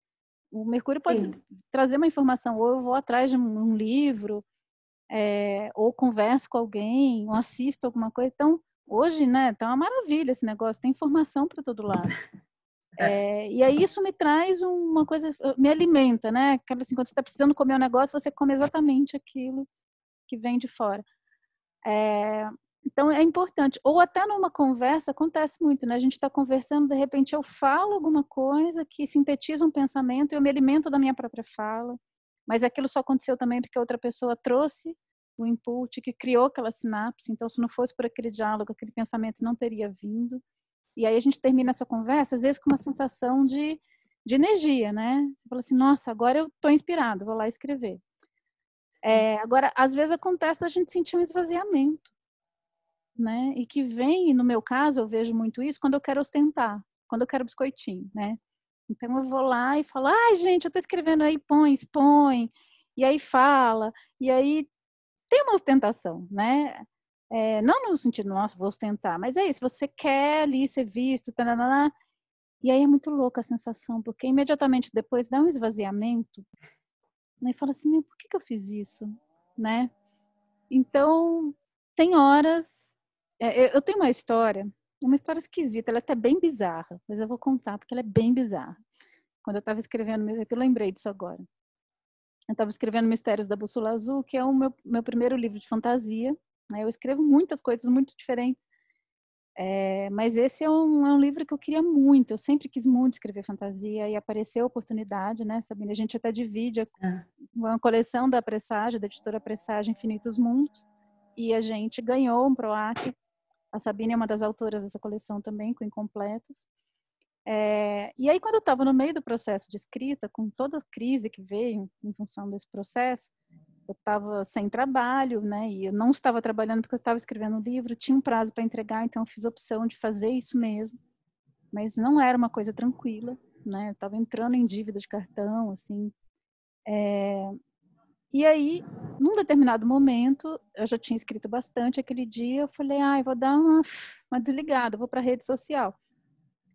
O Mercúrio pode Sim. trazer uma informação, ou eu vou atrás de um, livro, é, ou converso com alguém, ou assisto alguma coisa. Então, hoje, né, tá uma maravilha esse negócio, tem informação para todo lado. É, e aí isso me traz uma coisa, me alimenta, né? Aquela assim, quando você está precisando comer um negócio, você come exatamente aquilo que vem de fora. É, então é importante. Ou até numa conversa acontece muito, né? A gente está conversando, de repente eu falo alguma coisa que sintetiza um pensamento, eu me alimento da minha própria fala, mas aquilo só aconteceu também porque outra pessoa trouxe o input que criou aquela sinapse. Então, se não fosse por aquele diálogo, aquele pensamento não teria vindo. E aí a gente termina essa conversa, às vezes com uma sensação de, de energia, né? Você fala assim, nossa, agora eu estou inspirado, vou lá escrever. É, agora, às vezes acontece da gente sentir um esvaziamento né? E que vem, no meu caso, eu vejo muito isso quando eu quero ostentar, quando eu quero biscoitinho, né? Então eu vou lá e falo, ai gente, eu tô escrevendo aí, põe, expõe, e aí fala, e aí tem uma ostentação, né? É, não no sentido, nossa, vou ostentar, mas é isso, você quer ali ser visto, e aí é muito louca a sensação, porque imediatamente depois dá um esvaziamento, né? e fala assim, por que, que eu fiz isso, né? Então, tem horas é, eu tenho uma história, uma história esquisita, ela é até bem bizarra, mas eu vou contar porque ela é bem bizarra. Quando eu estava escrevendo, eu lembrei disso agora. Eu estava escrevendo Mistérios da Bússola Azul, que é o meu, meu primeiro livro de fantasia. Eu escrevo muitas coisas muito diferentes. É, mas esse é um, é um, livro que eu queria muito, eu sempre quis muito escrever fantasia e apareceu a oportunidade, né, Sabina? A gente até divide a, é. uma coleção da Pressagem, da editora Pressagem Infinitos Mundos, e a gente ganhou um PROAC a Sabine é uma das autoras dessa coleção também, com incompletos. É, e aí, quando eu estava no meio do processo de escrita, com toda a crise que veio em função desse processo, eu estava sem trabalho, né? E eu não estava trabalhando porque eu estava escrevendo um livro, tinha um prazo para entregar, então eu fiz a opção de fazer isso mesmo. Mas não era uma coisa tranquila, né? Eu estava entrando em dívida de cartão, assim. É, e aí, num determinado momento, eu já tinha escrito bastante aquele dia, eu falei, ah, eu vou dar uma, uma desligada, vou para a rede social.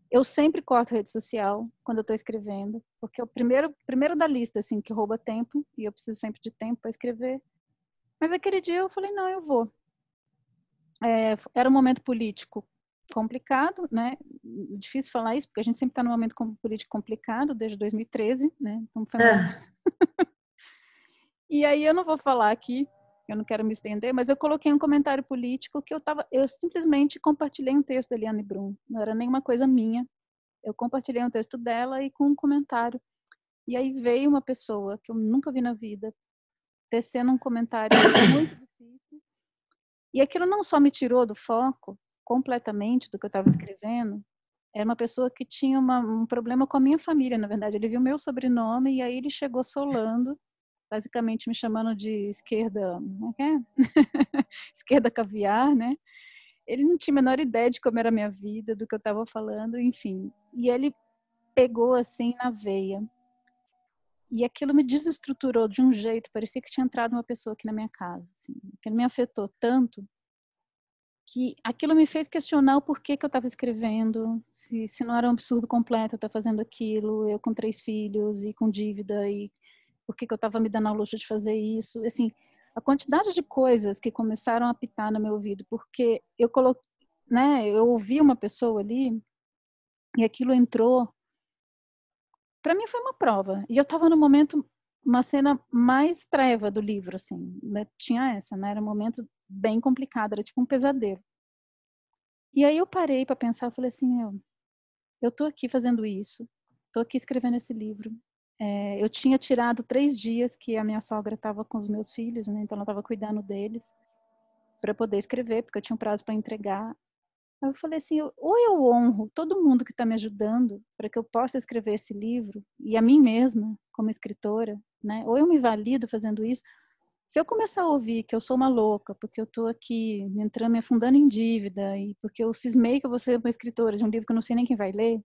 Eu sempre corto rede social quando eu estou escrevendo, porque é o primeiro, primeiro da lista, assim, que rouba tempo, e eu preciso sempre de tempo para escrever. Mas aquele dia eu falei, não, eu vou. É, era um momento político complicado, né? Difícil falar isso, porque a gente sempre está num momento político complicado, desde 2013, né? Então foi mais... é. E aí eu não vou falar aqui, eu não quero me estender, mas eu coloquei um comentário político que eu tava, eu simplesmente compartilhei um texto da Eliane Brum, não era nenhuma coisa minha. Eu compartilhei um texto dela e com um comentário. E aí veio uma pessoa que eu nunca vi na vida, tecendo um comentário muito difícil. E aquilo não só me tirou do foco, completamente do que eu estava escrevendo era uma pessoa que tinha uma, um problema com a minha família, na verdade. Ele viu meu sobrenome e aí ele chegou solando, basicamente me chamando de esquerda, como é é? esquerda caviar, né? Ele não tinha a menor ideia de como era a minha vida, do que eu estava falando, enfim. E ele pegou assim na veia. E aquilo me desestruturou de um jeito, parecia que tinha entrado uma pessoa aqui na minha casa. Assim. Aquilo me afetou tanto que aquilo me fez questionar o porquê que eu estava escrevendo, se, se não era um absurdo completo eu estar fazendo aquilo, eu com três filhos e com dívida, e por que, que eu estava me dando ao luxo de fazer isso. Assim, a quantidade de coisas que começaram a apitar no meu ouvido, porque eu coloquei, né, eu ouvi uma pessoa ali e aquilo entrou. Para mim foi uma prova. E eu estava no momento uma cena mais treva do livro, assim, né? tinha essa, né? Era um momento bem complicado, era tipo um pesadelo. E aí eu parei para pensar, eu falei assim, meu, eu tô aqui fazendo isso, tô aqui escrevendo esse livro. É, eu tinha tirado três dias que a minha sogra estava com os meus filhos, né? Então ela estava cuidando deles para poder escrever, porque eu tinha um prazo para entregar. Aí eu falei assim, ou eu honro todo mundo que está me ajudando para que eu possa escrever esse livro e a mim mesma como escritora, né? Ou eu me valido fazendo isso. Se eu começar a ouvir que eu sou uma louca, porque eu estou aqui entrando, me afundando em dívida, e porque eu cismei que eu vou ser uma escritora de um livro que eu não sei nem quem vai ler,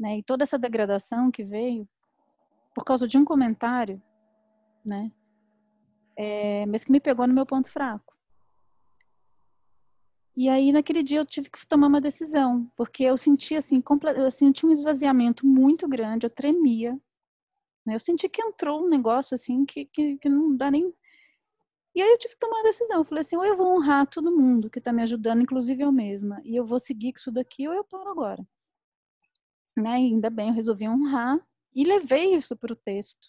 né? E toda essa degradação que veio por causa de um comentário, né? É, mas que me pegou no meu ponto fraco. E aí naquele dia eu tive que tomar uma decisão, porque eu senti assim, eu senti um esvaziamento muito grande, eu tremia, né? Eu senti que entrou um negócio assim que, que, que não dá nem. E aí eu tive que tomar uma decisão. Eu falei assim: ou eu vou honrar todo mundo que está me ajudando, inclusive eu mesma, e eu vou seguir com isso daqui, ou eu paro agora. Né? Ainda bem, eu resolvi honrar e levei isso para o texto.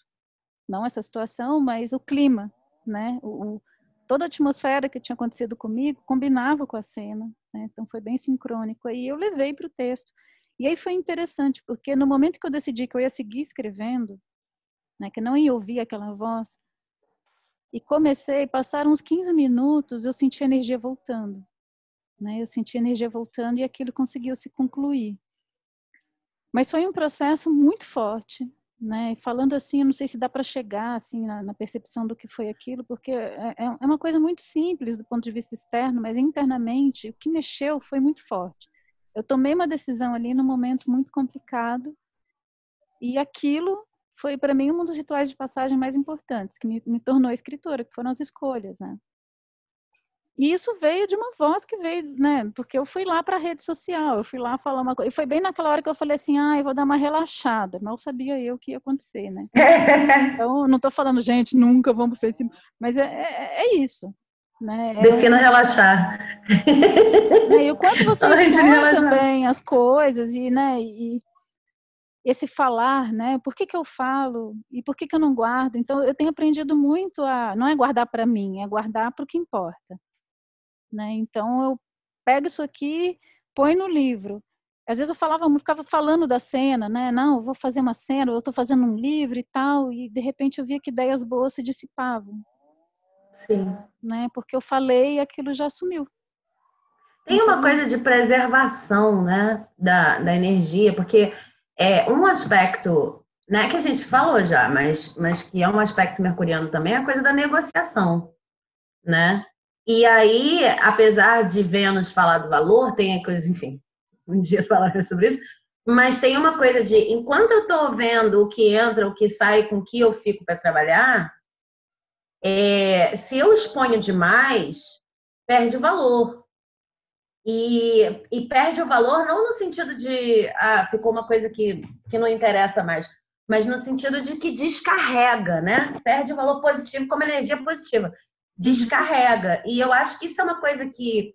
Não essa situação, mas o clima, né? O, o, toda a atmosfera que tinha acontecido comigo combinava com a cena, né? Então foi bem sincrônico. Aí eu levei para o texto. E aí foi interessante, porque no momento que eu decidi que eu ia seguir escrevendo, né, que não ia ouvir aquela voz. E comecei, passaram uns 15 minutos, eu senti a energia voltando. Né? Eu senti a energia voltando e aquilo conseguiu se concluir. Mas foi um processo muito forte, né? Falando assim, eu não sei se dá para chegar assim na, na, percepção do que foi aquilo, porque é, é, é uma coisa muito simples do ponto de vista externo, mas internamente o que mexeu foi muito forte. Eu tomei uma decisão ali num momento muito complicado e aquilo foi para mim um dos rituais de passagem mais importantes, que me, me tornou escritora, que foram as escolhas, né? E isso veio de uma voz que veio, né? Porque eu fui lá para a rede social, eu fui lá falar uma coisa. E foi bem naquela hora que eu falei assim: ah, eu vou dar uma relaxada. Mal sabia eu o que ia acontecer, né? então, não estou falando, gente, nunca vamos para o Facebook. Mas é, é, é isso. Né? É Defina relaxar. Né? E o quanto você escolhe também as coisas e, né? E, esse falar, né? Por que, que eu falo e por que, que eu não guardo? Então, eu tenho aprendido muito a não é guardar para mim, é guardar para o que importa, né? Então, eu pego isso aqui, põe no livro. Às vezes eu falava, eu ficava falando da cena, né? Não, vou fazer uma cena, eu estou fazendo um livro e tal, e de repente eu via que ideias boas se dissipavam. Sim. Né? Porque eu falei e aquilo já sumiu. Tem uma então coisa de preservação, né, da, da energia, porque é, um aspecto, né, que a gente falou já, mas, mas que é um aspecto mercuriano também, é a coisa da negociação, né? E aí, apesar de Vênus falar do valor, tem a coisa, enfim, um dia falaremos sobre isso, mas tem uma coisa de, enquanto eu estou vendo o que entra, o que sai, com o que eu fico para trabalhar, é, se eu exponho demais, perde o valor. E, e, perde o valor não no sentido de ah, ficou uma coisa que, que não interessa mais, mas no sentido de que descarrega, né? Perde o valor positivo como energia positiva. Descarrega. E eu acho que isso é uma coisa que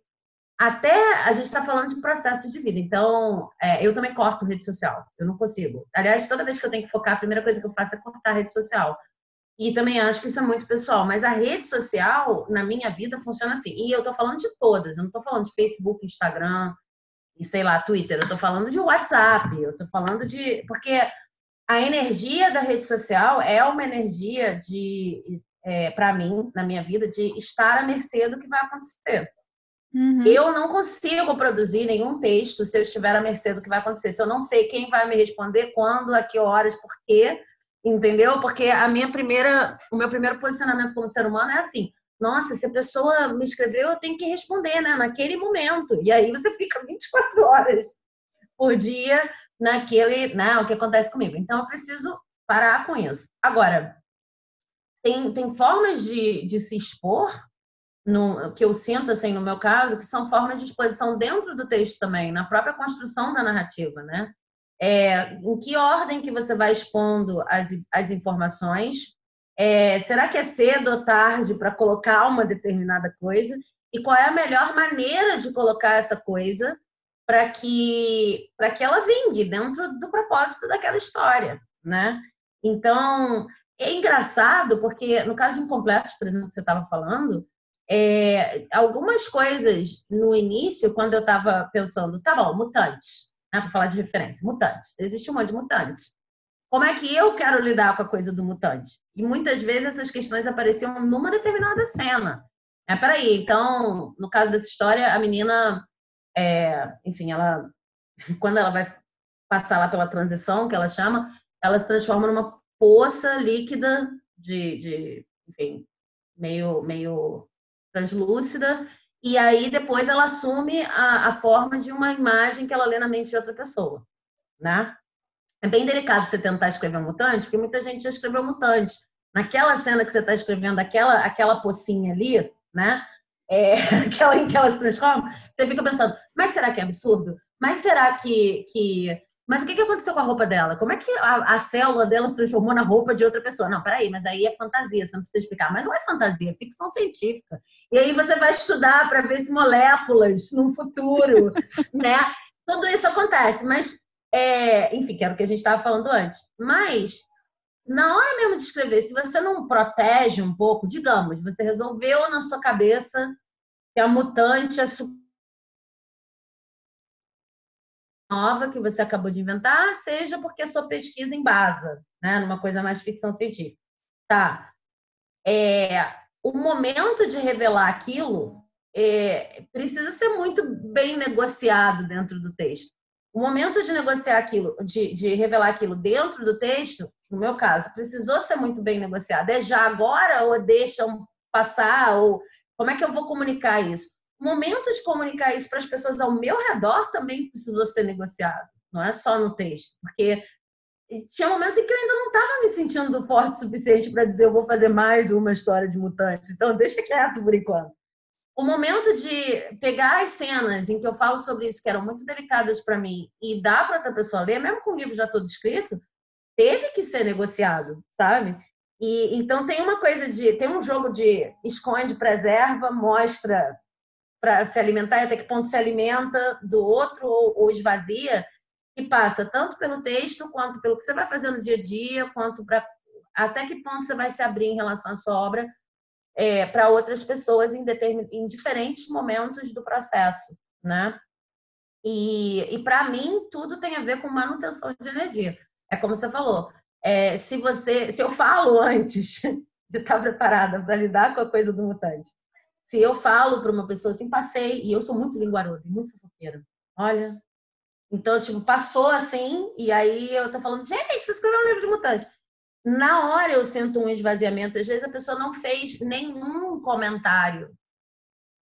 até a gente está falando de processo de vida. Então, é, eu também corto rede social. Eu não consigo. Aliás, toda vez que eu tenho que focar, a primeira coisa que eu faço é cortar a rede social. E também acho que isso é muito pessoal, mas a rede social, na minha vida, funciona assim. E eu tô falando de todas, eu não tô falando de Facebook, Instagram e sei lá, Twitter, eu tô falando de WhatsApp, eu tô falando de. Porque a energia da rede social é uma energia de, é, para mim, na minha vida, de estar à mercê do que vai acontecer. Uhum. Eu não consigo produzir nenhum texto se eu estiver à mercê do que vai acontecer. Se eu não sei quem vai me responder, quando, a que horas, por quê, entendeu? Porque a minha primeira, o meu primeiro posicionamento como ser humano é assim: nossa, se a pessoa me escreveu, eu tenho que responder, né? Naquele momento. E aí você fica 24 horas por dia naquele, né? O que acontece comigo. Então eu preciso parar com isso. Agora, tem, tem formas de, de se expor, no, que eu sinto, assim, no meu caso, que são formas de exposição dentro do texto também, na própria construção da narrativa, né? É, em que ordem que você vai expondo as, as informações? É, será que é cedo ou tarde para colocar uma determinada coisa? E qual é a melhor maneira de colocar essa coisa para que, que ela vingue dentro do propósito daquela história, né? Então, é engraçado porque, no caso de Incompletos, por exemplo, que você estava falando, é, algumas coisas no início, quando eu estava pensando, tá bom, mutantes, né, para falar de referência, mutantes, existe um monte de mutantes. Como é que eu quero lidar com a coisa do mutante? E muitas vezes essas questões apareciam numa determinada cena. É, peraí, então, no caso dessa história, a menina, é, enfim, ela, quando ela vai passar lá pela transição, que ela chama, ela se transforma numa poça líquida de, de enfim, meio, meio translúcida, e aí depois ela assume a, a forma de uma imagem que ela lê na mente de outra pessoa, né? É bem delicado você tentar escrever um mutante, porque muita gente já escreveu mutante. Naquela cena que você está escrevendo, aquela, aquela pocinha ali, né? É, aquela em que ela se transforma, você fica pensando, mas será que é absurdo? Mas será que, que mas o que, que aconteceu com a roupa dela? Como é que a, a, célula dela se transformou na roupa de outra pessoa? Não, peraí, mas aí é fantasia, você não precisa explicar. Mas não é fantasia, é ficção científica. E aí você vai estudar para ver se moléculas no futuro, né? Tudo isso acontece, mas, é, enfim, que era o que a gente estava falando antes. Mas, na hora mesmo de escrever, se você não protege um pouco, digamos, você resolveu na sua cabeça que a mutante é nova que você acabou de inventar, seja porque a sua pesquisa embasa, né, numa coisa mais ficção científica. Tá. É, o momento de revelar aquilo é, precisa ser muito bem negociado dentro do texto. O momento de negociar aquilo, de, de revelar aquilo dentro do texto, no meu caso, precisou ser muito bem negociado. É já agora ou deixam passar? Ou como é que eu vou comunicar isso? O momento de comunicar isso para as pessoas ao meu redor também precisou ser negociado, não é só no texto, porque tinha momentos em que eu ainda não estava me sentindo forte o suficiente para dizer eu vou fazer mais uma história de mutantes, então deixa quieto por enquanto. O momento de pegar as cenas em que eu falo sobre isso, que eram muito delicadas para mim, e dar para outra pessoa ler, mesmo com o livro já todo escrito, teve que ser negociado, sabe? E então tem uma coisa de, tem um jogo de esconde, preserva, mostra, para se alimentar e até que ponto se alimenta do outro ou, ou esvazia, que passa tanto pelo texto quanto pelo que você vai fazer no dia a dia, quanto para até que ponto você vai se abrir em relação à sua obra é, para outras pessoas em, determin, em diferentes momentos do processo, né? E, e para mim tudo tem a ver com manutenção de energia. É como você falou. É, se você, se eu falo antes de estar preparada para lidar com a coisa do mutante, se eu falo para uma pessoa assim, passei, e eu sou muito linguaruda, muito fofoqueira. Olha. Então, tipo, passou assim, e aí eu tô falando, gente, você escreveu um livro de mutante. Na hora eu sinto um esvaziamento. Às vezes a pessoa não fez nenhum comentário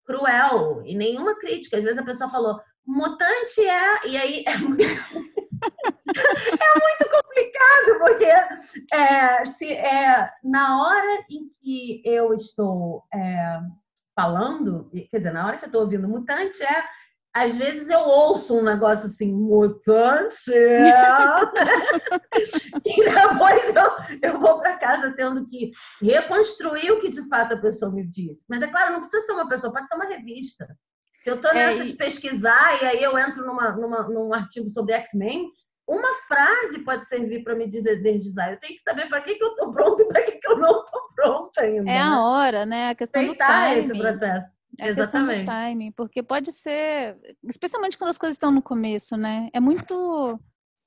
cruel e nenhuma crítica. Às vezes a pessoa falou, mutante é. E aí é muito. é muito complicado, porque é, se, é, na hora em que eu estou é, falando, quer dizer, na hora que eu estou ouvindo mutante, é às vezes eu ouço um negócio assim, mutante, e depois eu, eu vou para casa tendo que reconstruir o que de fato a pessoa me disse. Mas é claro, não precisa ser uma pessoa, pode ser uma revista. Se eu estou é, nessa é, e... de pesquisar e aí eu entro numa, numa, num artigo sobre X-Men, uma frase pode servir para me dizer design. Eu tenho que saber para que, que eu estou pronto e para que, que eu não estou pronta ainda. É a né? hora, né? A questão do timing. esse processo. É Exatamente. A timing, porque pode ser, especialmente quando as coisas estão no começo, né? É muito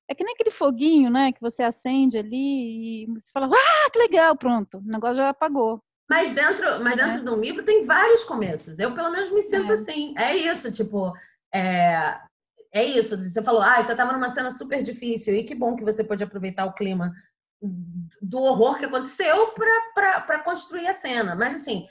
é que nem aquele foguinho, né, que você acende ali e você fala, ah, que legal, pronto, o negócio já apagou. Mas dentro, mas dentro é. de um livro tem vários começos. Eu, pelo menos, me sinto é. assim. É isso, tipo, é, é isso. Você falou, ah, você estava numa cena super difícil, e que bom que você pode aproveitar o clima do horror que aconteceu para construir a cena. Mas, assim,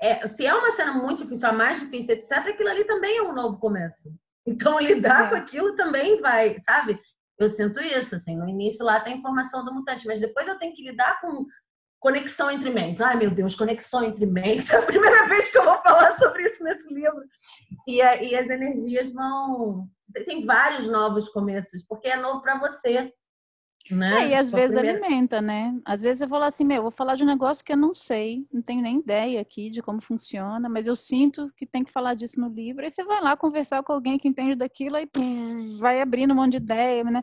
é, se é uma cena muito difícil, a mais difícil, etc., aquilo ali também é um novo começo. Então, lidar é. com aquilo também vai, sabe? Eu sinto isso, assim, no início lá tem informação do mutante, mas depois eu tenho que lidar com conexão entre mentes. Ai, meu Deus, conexão entre mentes. É a primeira vez que eu vou falar sobre isso nesse livro. E, a, e as energias vão. Tem vários novos começos, porque é novo para você. Né? É, e às tipo, vezes primeira... alimenta, né? Às vezes eu vou lá assim, meu, vou falar de um negócio que eu não sei, não tenho nem ideia aqui de como funciona, mas eu sinto que tem que falar disso no livro. Aí você vai lá conversar com alguém que entende daquilo e pum, vai abrindo um monte de ideia, né?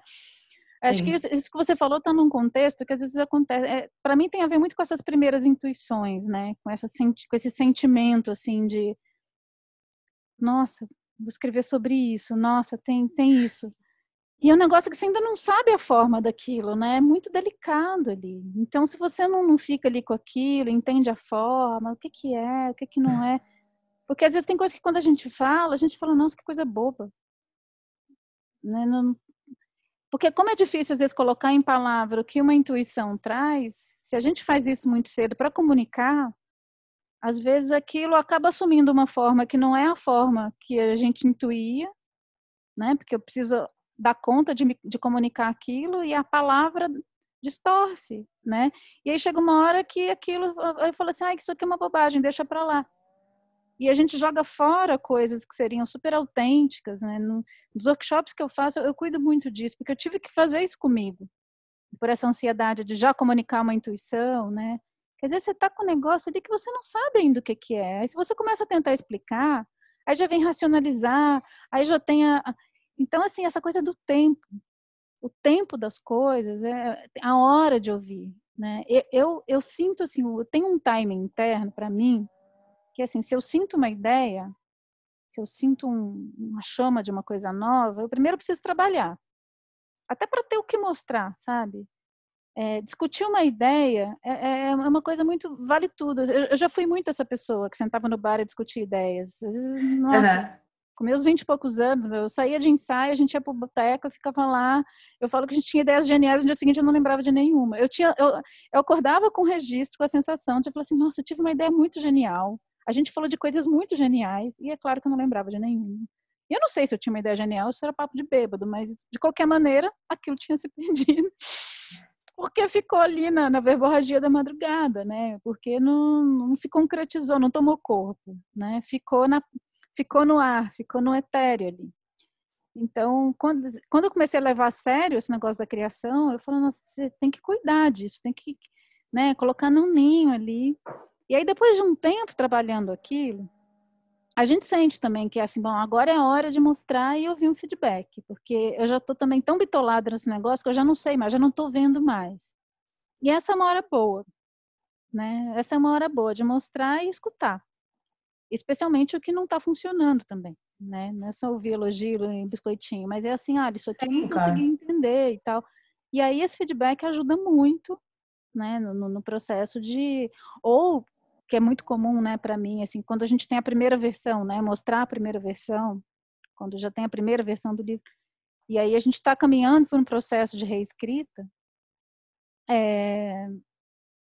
Acho que isso, isso, que você falou está num contexto que às vezes acontece. É, para mim tem a ver muito com essas primeiras intuições, né? Com, essa, com esse sentimento assim de, nossa, vou escrever sobre isso. Nossa, tem tem isso. E é um negócio que você ainda não sabe a forma daquilo, né? É muito delicado ali. Então, se você não, não fica ali com aquilo, entende a forma, o que que é, o que que não é. Porque às vezes tem coisa que quando a gente fala, a gente fala, nossa, que coisa boba. Né? Não, porque como é difícil às vezes colocar em palavra o que uma intuição traz, se a gente faz isso muito cedo para comunicar, às vezes aquilo acaba assumindo uma forma que não é a forma que a gente intuía, né? Porque eu preciso dar conta de, de comunicar aquilo e a palavra distorce, né? E aí chega uma hora que aquilo, eu falo assim, ah, isso aqui é uma bobagem, deixa para lá. E a gente joga fora coisas que seriam super autênticas, né? Nos workshops que eu faço, eu cuido muito disso, porque eu tive que fazer isso comigo, por essa ansiedade de já comunicar uma intuição, né? Quer dizer, você está com um negócio ali que você não sabe ainda o que, que é. Aí se você começa a tentar explicar, aí já vem racionalizar, aí já tem a... Então, assim, essa coisa do tempo, o tempo das coisas, é a hora de ouvir, né? Eu, eu, eu sinto, assim, tem um timing interno para mim, que assim, se eu sinto uma ideia, se eu sinto um, uma chama de uma coisa nova, eu primeiro preciso trabalhar. Até para ter o que mostrar, sabe? É, discutir uma ideia é, é, é, uma coisa muito. vale tudo. Eu, eu, já fui muito essa pessoa que sentava no bar e discutia ideias. Às vezes, nossa, uhum. com meus vinte e poucos anos, eu saía de ensaio, a gente ia para o boteco, eu ficava lá. Eu falo que a gente tinha ideias geniais, no dia seguinte eu não lembrava de nenhuma. Eu, tinha, eu, eu acordava com registro, com a sensação de falar assim: nossa, eu tive uma ideia muito genial. A gente falou de coisas muito geniais e é claro que eu não lembrava de nenhuma. Eu não sei se eu tinha uma ideia genial ou se era papo de bêbado, mas de qualquer maneira aquilo tinha se perdido. Porque ficou ali na, na verborragia da madrugada, né? Porque não, não se concretizou, não tomou corpo, né? Ficou, na, ficou no ar, ficou no etéreo ali. Então, quando, quando eu comecei a levar a sério esse negócio da criação, eu falei, nossa, você tem que cuidar disso, tem que né, colocar num ninho ali e aí, depois de um tempo trabalhando aquilo, a gente sente também que é assim, bom, agora é a hora de mostrar e ouvir um feedback, porque eu já estou também tão bitolada nesse negócio que eu já não sei mais, já não estou vendo mais. E essa é uma hora boa, né? Essa é uma hora boa de mostrar e escutar, especialmente o que não está funcionando também, né? Não é só ouvir elogio em biscoitinho, mas é assim, ah, isso aqui eu não consegui entender e tal. E aí esse feedback ajuda muito, né, no, no processo de ou que é muito comum, né, para mim, assim, quando a gente tem a primeira versão, né, mostrar a primeira versão, quando já tem a primeira versão do livro, e aí a gente está caminhando por um processo de reescrita, é,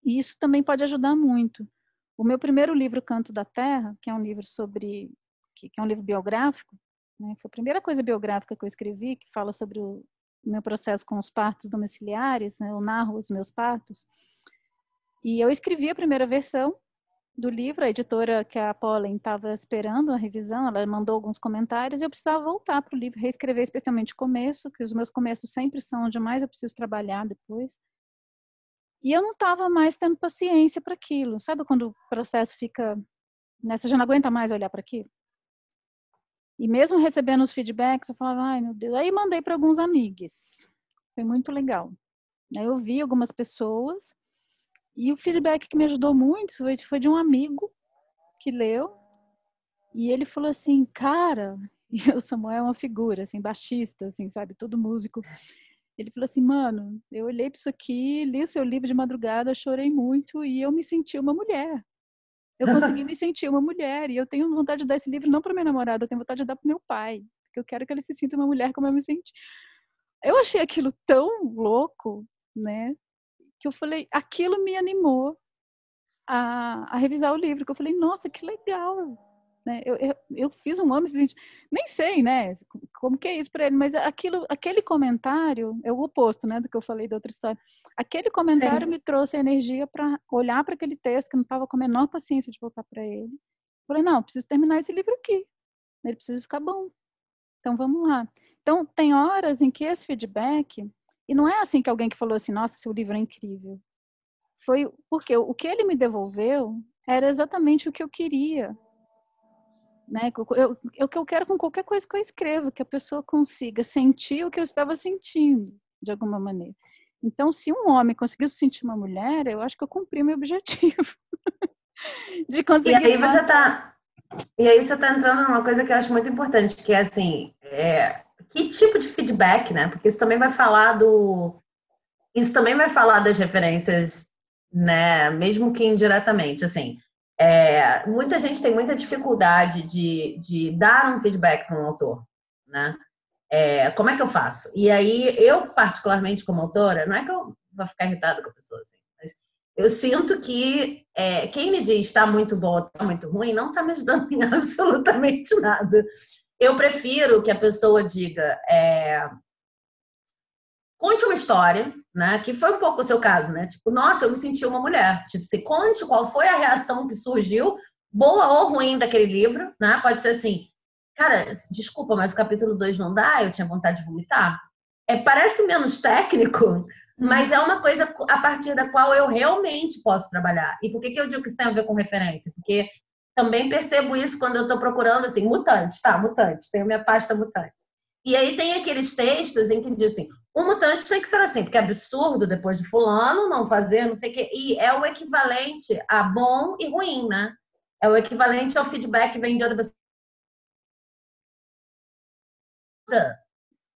e isso também pode ajudar muito. O meu primeiro livro, Canto da Terra, que é um livro sobre, que, que é um livro biográfico, né, foi a primeira coisa biográfica que eu escrevi, que fala sobre o meu processo com os partos domiciliares, né, eu narro os meus partos, e eu escrevi a primeira versão, do livro, a editora que a Pollen estava esperando a revisão, ela mandou alguns comentários e eu precisava voltar para o livro, reescrever especialmente o começo, que os meus começos sempre são onde mais eu preciso trabalhar depois. E eu não estava mais tendo paciência para aquilo. Sabe quando o processo fica. Né, você já não aguenta mais olhar para aquilo? E mesmo recebendo os feedbacks, eu falava, ai meu Deus. Aí mandei para alguns amigos. Foi muito legal. Eu vi algumas pessoas e o feedback que me ajudou muito foi, foi de um amigo que leu. E ele falou assim, cara, e o Samuel é uma figura, assim, baixista, assim, sabe, todo músico. Ele falou assim, mano, eu olhei para isso aqui, li o seu livro de madrugada, chorei muito e eu me senti uma mulher. Eu consegui me sentir uma mulher e eu tenho vontade de dar esse livro não para minha namorada, eu tenho vontade de dar para meu pai, porque eu quero que ele se sinta uma mulher como eu me senti. Eu achei aquilo tão louco, né? Que eu falei, aquilo me animou a, a revisar o livro, que eu falei, nossa, que legal, né? Eu, eu, eu, fiz um homem, assim, nem sei, né? Como que é isso para ele, mas aquilo, aquele comentário é o oposto, né, do que eu falei da outra história. Aquele comentário Sim. me trouxe energia para olhar para aquele texto que eu não estava com a menor paciência de voltar para ele. Falei, não, preciso terminar esse livro aqui. Ele precisa ficar bom. Então vamos lá. Então tem horas em que esse feedback e não é assim que alguém que falou assim, nossa, seu livro é incrível. Foi porque o que ele me devolveu era exatamente o que eu queria né? Eu, eu, o que eu quero com qualquer coisa que eu escrevo, que a pessoa consiga sentir o que eu estava sentindo, de alguma maneira. Então, se um homem conseguiu sentir uma mulher, eu acho que eu cumpri meu objetivo. de conseguir. E aí você está e aí você está entrando numa coisa que eu acho muito importante, que é assim, é, que tipo de feedback, né? Porque isso também vai falar do. Isso também vai falar das referências, né? Mesmo que indiretamente, assim. É, muita gente tem muita dificuldade de, de dar um feedback para um autor, né? É, como é que eu faço? E aí, eu, particularmente como autora, não é que eu vou ficar irritada com a pessoa assim, mas eu sinto que é, quem me diz está muito bom, está muito ruim, não está me ajudando em absolutamente nada. Eu prefiro que a pessoa diga, é, conte uma história, né? Que foi um pouco o seu caso, né? Tipo, nossa, eu me senti uma mulher. Tipo, se conte qual foi a reação que surgiu, boa ou ruim daquele livro, né? Pode ser assim, cara, desculpa, mas o capítulo 2 não dá, eu tinha vontade de vomitar. É, parece menos técnico, uhum. mas é uma coisa a partir da qual eu realmente posso trabalhar. E por que, que eu digo que isso tem a ver com referência? Porque também percebo isso quando eu estou procurando, assim, mutantes, tá? Mutantes, tenho minha pasta mutante. E aí tem aqueles textos em que diz assim, o mutante tem que ser assim, porque é absurdo depois de fulano não fazer, não sei o quê. E é o equivalente a bom e ruim, né? É o equivalente ao feedback que vem de outra pessoa.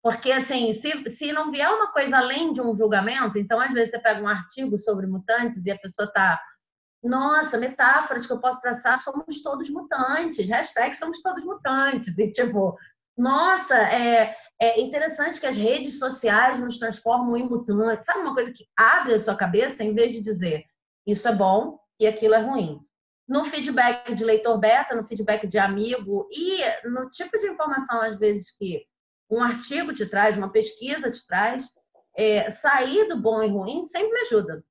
Porque, assim, se, se não vier uma coisa além de um julgamento, então, às vezes, você pega um artigo sobre mutantes e a pessoa está nossa, metáforas que eu posso traçar, somos todos mutantes, hashtag somos todos mutantes. E, tipo, nossa, é, é interessante que as redes sociais nos transformam em mutantes. Sabe uma coisa que abre a sua cabeça em vez de dizer isso é bom e aquilo é ruim? No feedback de leitor beta, no feedback de amigo e no tipo de informação, às vezes, que um artigo te traz, uma pesquisa te traz, é, sair do bom e ruim sempre me ajuda.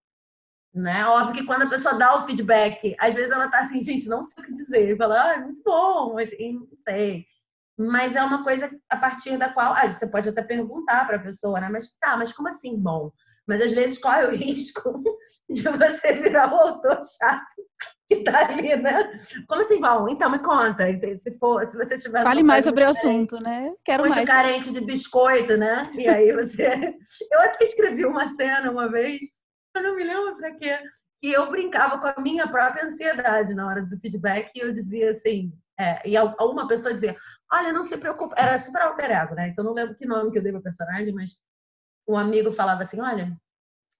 Né? Óbvio que quando a pessoa dá o feedback, às vezes ela tá assim, gente, não sei o que dizer. Fala, ah, é muito bom, mas não sei mas é uma coisa a partir da qual ah, você pode até perguntar para a pessoa, né? Mas tá, mas como assim bom? Mas às vezes qual é o risco de você virar o autor chato que tá ali, né? Como assim bom? Então me conta, se, se for, se você tiver Fale mais sobre o assunto, né? Quero muito mais. carente de biscoito, né? E aí você, eu até escrevi uma cena uma vez, eu não me lembro para quê, que eu brincava com a minha própria ansiedade na hora do feedback e eu dizia assim, é, e uma pessoa dizia, olha, não se preocupe, era super alter ego, né? Então não lembro que nome que eu dei para personagem, mas um amigo falava assim, olha,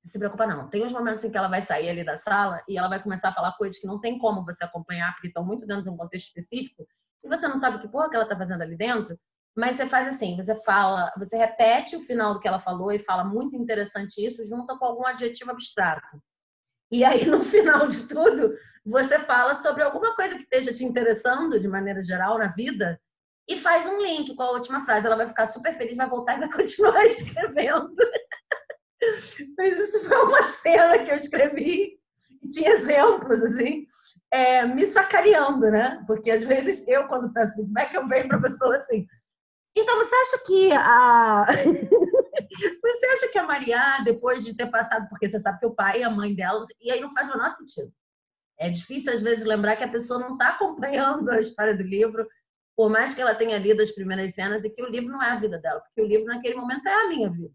se preocupa não, tem uns momentos em que ela vai sair ali da sala e ela vai começar a falar coisas que não tem como você acompanhar, porque estão muito dentro de um contexto específico, e você não sabe que porra que ela tá fazendo ali dentro, mas você faz assim, você fala, você repete o final do que ela falou e fala muito interessante isso, junta com algum adjetivo abstrato. E aí, no final de tudo, você fala sobre alguma coisa que esteja te interessando de maneira geral na vida e faz um link com a última frase. Ela vai ficar super feliz, vai voltar e vai continuar escrevendo. Mas isso foi uma cena que eu escrevi e tinha exemplos, assim, é, me sacaneando, né? Porque às vezes eu, quando peço feedback, eu venho para a pessoa assim. Então, você acha que a. Você acha que a Maria, depois de ter passado, porque você sabe que o pai e a mãe dela, e aí não faz o menor sentido. É difícil, às vezes, lembrar que a pessoa não está acompanhando a história do livro, por mais que ela tenha lido as primeiras cenas, e que o livro não é a vida dela, porque o livro, naquele momento, é a minha vida.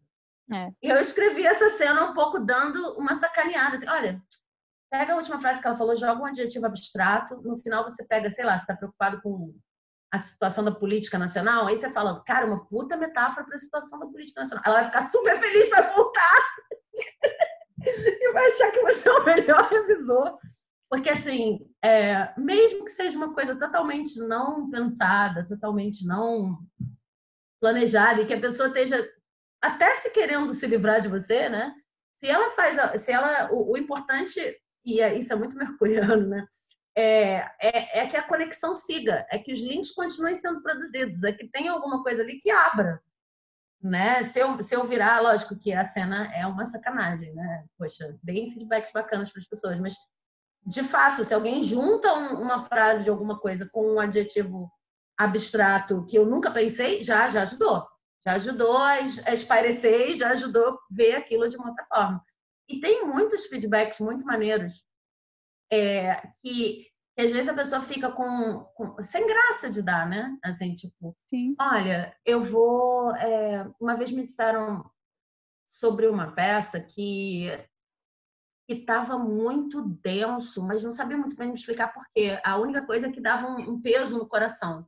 É. E eu escrevi essa cena um pouco dando uma sacaneada, assim, olha, pega a última frase que ela falou, joga um adjetivo abstrato, no final você pega, sei lá, você está preocupado com a situação da política nacional, aí você fala, cara, uma puta metáfora para a situação da política nacional. Ela vai ficar super feliz, vai voltar e vai achar que você é o melhor revisor. Porque, assim, é, mesmo que seja uma coisa totalmente não pensada, totalmente não planejada, e que a pessoa esteja até se querendo se livrar de você, né? Se ela faz, se ela, o, o importante, e é, isso é muito mercuriano, né? É, é, é, que a conexão siga, é que os links continuem sendo produzidos, é que tem alguma coisa ali que abra. Né? Se, eu, se eu virar, lógico que a cena é uma sacanagem, né? Poxa, bem feedbacks bacanas para as pessoas, mas de fato, se alguém junta um, uma frase de alguma coisa com um adjetivo abstrato que eu nunca pensei, já, já ajudou. Já ajudou a, a espairecer já ajudou ver aquilo de uma outra forma. E tem muitos feedbacks muito maneiros é, que, que, às vezes a pessoa fica com, com, sem graça de dar, né? Assim, tipo, Sim. olha, eu vou. É, uma vez me disseram sobre uma peça que que estava muito denso, mas não sabia muito bem me explicar por quê. A única coisa é que dava um, um peso no coração.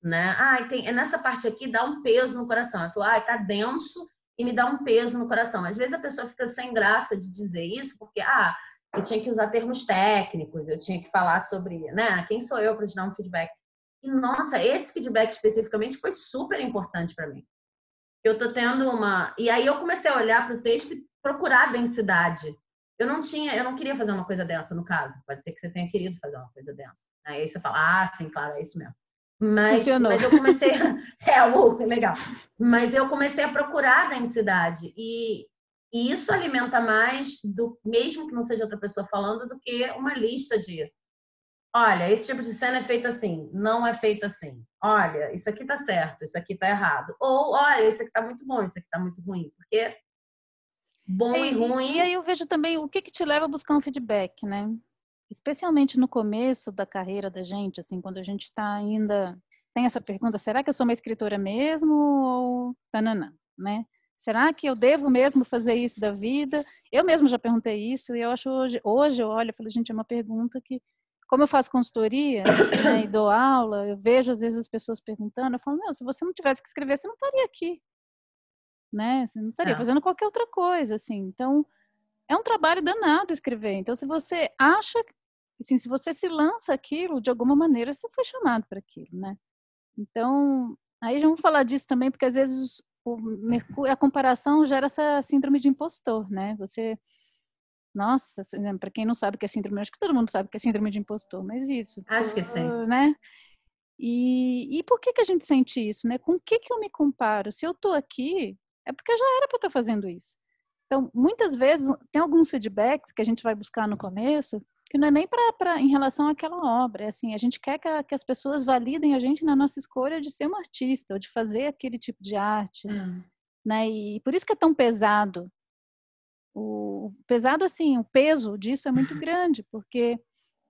Né? Ah, tem, é nessa parte aqui dá um peso no coração. Ela falou, ah, tá denso e me dá um peso no coração. Às vezes a pessoa fica sem graça de dizer isso, porque, ah, eu tinha que usar termos técnicos, eu tinha que falar sobre, né, quem sou eu para te dar um feedback. E, nossa, esse feedback especificamente foi super importante para mim. Eu tô tendo uma. E aí eu comecei a olhar para o texto e procurar densidade. Eu não tinha, eu não queria fazer uma coisa densa, no caso. Pode ser que você tenha querido fazer uma coisa densa. Aí você fala, ah, sim, claro, é isso mesmo. Mas, mas eu comecei. é, uh, legal. Mas eu comecei a procurar densidade. E, e isso alimenta mais, do mesmo que não seja outra pessoa falando, do que uma lista de. Olha, esse tipo de cena é feita assim, não é feita assim. Olha, isso aqui tá certo, isso aqui tá errado. Ou, olha, isso aqui tá muito bom, isso aqui tá muito ruim. Porque bom e, e ruim. E aí eu vejo também o que, que te leva a buscar um feedback, né? Especialmente no começo da carreira da gente, assim, quando a gente está ainda tem essa pergunta, será que eu sou uma escritora mesmo ou tananã, né? Será que eu devo mesmo fazer isso da vida? Eu mesmo já perguntei isso e eu acho hoje, hoje eu olho e falo, gente, é uma pergunta que, como eu faço consultoria né, e dou aula, eu vejo às vezes as pessoas perguntando, eu falo, meu, se você não tivesse que escrever, você não estaria aqui né? Você não estaria é. fazendo qualquer outra coisa, assim. Então, é um trabalho danado escrever. Então, se você acha, assim, se você se lança aquilo, de alguma maneira você foi chamado para aquilo, né? Então, aí já vamos falar disso também, porque às vezes o mercúrio, a comparação gera essa síndrome de impostor, né? Você nossa, para quem não sabe o que é síndrome, acho que todo mundo sabe o que é síndrome de impostor, mas isso. Acho que sim. Né? E, e por que, que a gente sente isso, né? Com o que, que eu me comparo? Se eu estou aqui, é porque já era para estar fazendo isso. Então, muitas vezes, tem alguns feedbacks que a gente vai buscar no começo, que não é nem para em relação àquela obra. É assim, a gente quer que, a, que, as pessoas validem a gente na nossa escolha de ser um artista, ou de fazer aquele tipo de arte. Hum. Né? E por isso que é tão pesado. O, pesado, assim, o peso disso é muito grande, porque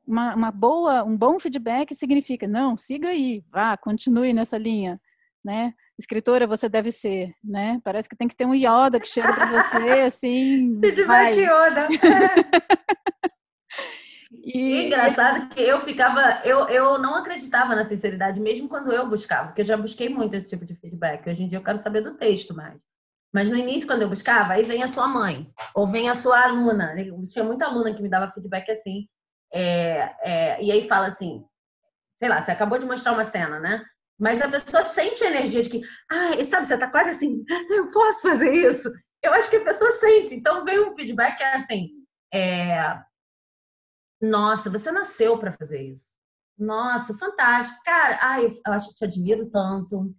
uma, uma boa, um bom feedback significa, não, siga aí, vá, continue nessa linha, né? escritora você deve ser, né? Parece que tem que ter um Yoda que chega para você, assim. Feedback Yoda. E é engraçado que eu ficava, eu, eu não acreditava na sinceridade, mesmo quando eu buscava, porque eu já busquei muito esse tipo de feedback. Hoje em dia eu quero saber do texto mais. Mas no início, quando eu buscava, aí vem a sua mãe, ou vem a sua aluna. Eu tinha muita aluna que me dava feedback assim. É, é, e aí fala assim, sei lá, você acabou de mostrar uma cena, né? Mas a pessoa sente a energia de que, ah, sabe, você tá quase assim, eu posso fazer isso. Eu acho que a pessoa sente. Então vem um feedback que é assim, é... nossa, você nasceu para fazer isso. Nossa, fantástico. Cara, ai, eu acho que te admiro tanto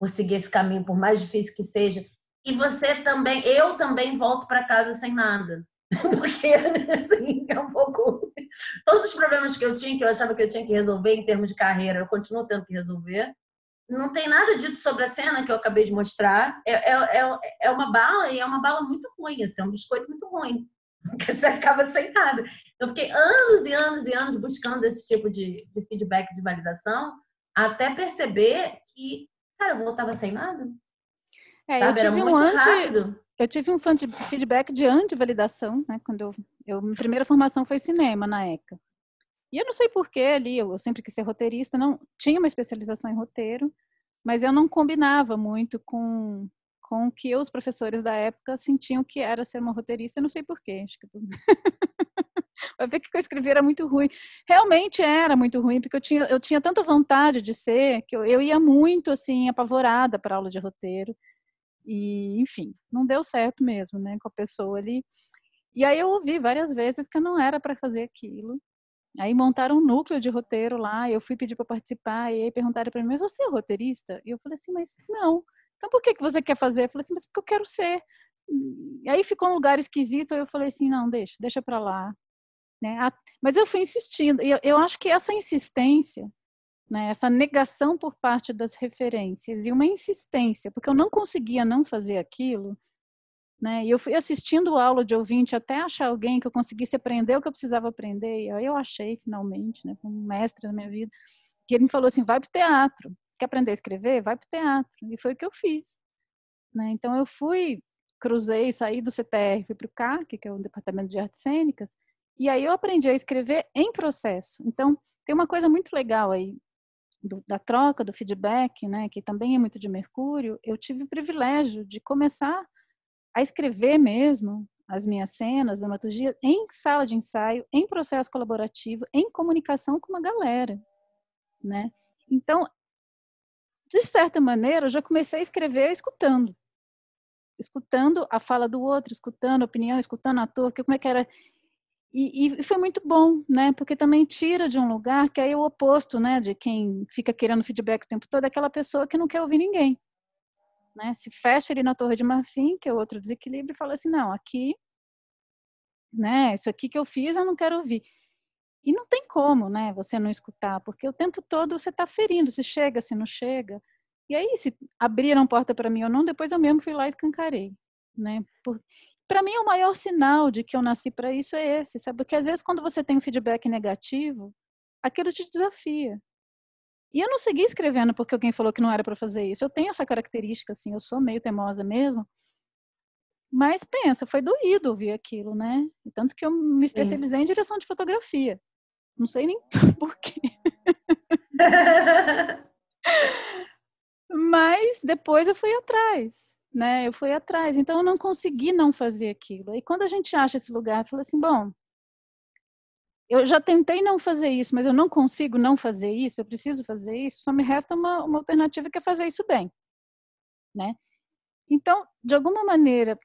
por seguir esse caminho, por mais difícil que seja. E você também, eu também volto para casa sem nada. Porque, assim, é um pouco. Todos os problemas que eu tinha, que eu achava que eu tinha que resolver em termos de carreira, eu continuo tendo que resolver. Não tem nada dito sobre a cena que eu acabei de mostrar. É, é, é, é uma bala e é uma bala muito ruim, assim, é um biscoito muito ruim. Porque você acaba sem nada. Eu fiquei anos e anos e anos buscando esse tipo de, de feedback de validação, até perceber que, cara, eu voltava sem nada. É, Sabe? eu tive Era um anti, rápido. Eu tive um feedback de anti-validação, né? Quando eu, eu, minha primeira formação foi cinema na ECA. E eu não sei porquê ali, eu sempre quis ser roteirista, não tinha uma especialização em roteiro, mas eu não combinava muito com com o que os professores da época sentiam que era ser uma roteirista, não sei porquê. Vai ver que o que eu escrevi era muito ruim. Realmente era muito ruim, porque eu tinha, eu tinha tanta vontade de ser, que eu, eu ia muito, assim, apavorada para aula de roteiro. E, enfim, não deu certo mesmo, né, com a pessoa ali. E aí eu ouvi várias vezes que eu não era para fazer aquilo. Aí montaram um núcleo de roteiro lá, eu fui pedir para participar, e aí perguntaram para mim, mas você é roteirista? E eu falei assim, mas não. Então por que, que você quer fazer? Eu falei assim, mas porque eu quero ser. E aí ficou um lugar esquisito, eu falei assim, não, deixa, deixa para lá. Né? Mas eu fui insistindo, e eu, eu acho que essa insistência, né, essa negação por parte das referências e uma insistência, porque eu não conseguia não fazer aquilo, né? E eu fui assistindo aula de ouvinte até achar alguém que eu conseguisse aprender o que eu precisava aprender. E eu achei finalmente, né, um mestre na minha vida, que ele me falou assim: vai para o teatro. Quer aprender a escrever? Vai para o teatro. E foi o que eu fiz. Né? Então eu fui, cruzei, saí do CTR, fui para o CAC, que é o Departamento de Artes Cênicas, e aí eu aprendi a escrever em processo. Então tem uma coisa muito legal aí do, da troca, do feedback, né, que também é muito de Mercúrio. Eu tive o privilégio de começar a escrever mesmo as minhas cenas, dramaturgia, em sala de ensaio, em processo colaborativo, em comunicação com uma galera, né? Então, de certa maneira, eu já comecei a escrever escutando. Escutando a fala do outro, escutando a opinião, escutando o ator, que como é que era. E, e, foi muito bom, né? Porque também tira de um lugar que é o oposto, né? De quem fica querendo feedback o tempo todo, é aquela pessoa que não quer ouvir ninguém né? Se fecha ali na Torre de Marfim, que é outro desequilíbrio, e fala assim, não, aqui, né? Isso aqui que eu fiz, eu não quero ouvir. E não tem como, né? Você não escutar, porque o tempo todo você está ferindo, se chega, se não chega. E aí, se abriram porta para mim ou não, depois eu mesmo fui lá e escancarei, né? Para mim, o maior sinal de que eu nasci para isso é esse, sabe? Porque às vezes, quando você tem um feedback negativo, aquilo te desafia. E eu não segui escrevendo porque alguém falou que não era para fazer isso. Eu tenho essa característica, assim, eu sou meio teimosa mesmo. Mas pensa, foi doído ouvir aquilo, né? Tanto que eu me especializei Sim. em direção de fotografia. Não sei nem por quê. Mas depois eu fui atrás, né? Eu fui atrás. Então eu não consegui não fazer aquilo. E quando a gente acha esse lugar, fala assim, bom, eu já tentei não fazer isso, mas eu não consigo não fazer isso, eu preciso fazer isso, só me resta uma, uma alternativa que é fazer isso bem, né? Então, de alguma maneira,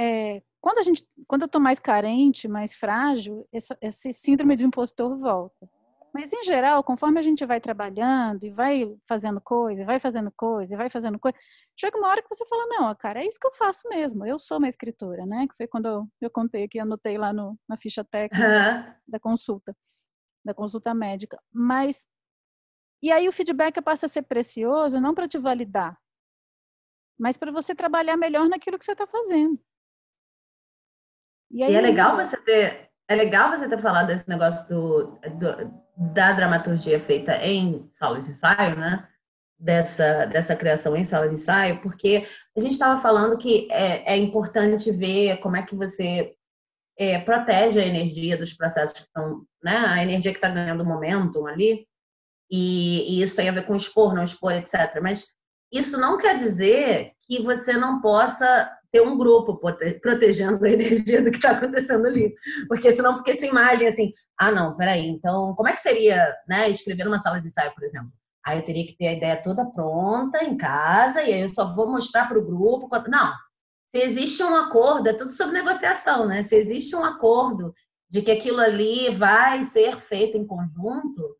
é, quando a gente, quando eu estou mais carente, mais frágil, essa, esse síndrome do impostor volta. Mas, em geral, conforme a gente vai trabalhando e vai fazendo coisa, vai fazendo coisa, vai fazendo coisa, chega uma hora que você fala, não, cara, é isso que eu faço mesmo, eu sou uma escritora, né? Que foi quando eu, eu contei aqui, anotei lá no, na ficha técnica uhum. da consulta, da consulta médica. Mas, e aí o feedback passa a ser precioso não para te validar, mas para você trabalhar melhor naquilo que você está fazendo. E, aí, e é legal você ter é legal você ter falado desse negócio do, do, da dramaturgia feita em sala de ensaio, né? Dessa, dessa criação em sala de ensaio, porque a gente estava falando que é, é, importante ver como é que você é, protege a energia dos processos que estão, né? A energia que está ganhando momentum ali, e, e isso tem a ver com expor, não expor, etc. Mas isso não quer dizer que você não possa ter um grupo protegendo a energia do que está acontecendo ali. Porque senão fica essa imagem assim, ah, não, peraí, então como é que seria né, escrever numa sala de ensaio, por exemplo? Aí eu teria que ter a ideia toda pronta em casa e aí eu só vou mostrar para o grupo. Não, se existe um acordo, é tudo sobre negociação, né? Se existe um acordo de que aquilo ali vai ser feito em conjunto,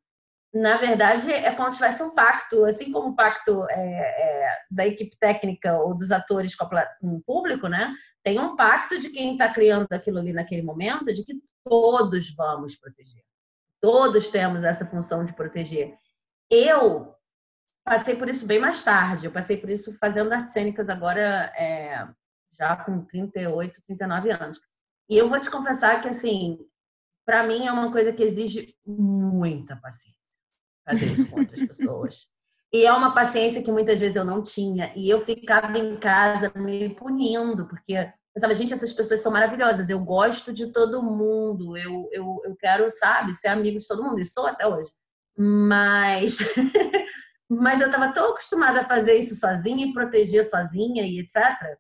na verdade, é como se tivesse um pacto, assim como o pacto é, é, da equipe técnica ou dos atores com, a, com, o público, né? Tem um pacto de quem está criando aquilo ali naquele momento, de que todos vamos proteger. Todos temos essa função de proteger. Eu passei por isso bem mais tarde. Eu passei por isso fazendo artes cênicas agora, é, já com 38, 39 anos. E eu vou te confessar que, assim, para mim é uma coisa que exige muita paciência fazer isso com outras pessoas. E é uma paciência que muitas vezes eu não tinha. E eu ficava em casa me punindo, porque eu pensava, gente, essas pessoas são maravilhosas. Eu gosto de todo mundo. Eu, eu, eu quero, sabe, ser amigo de todo mundo. E sou até hoje. Mas, mas eu estava tão acostumada a fazer isso sozinha e proteger sozinha e etc.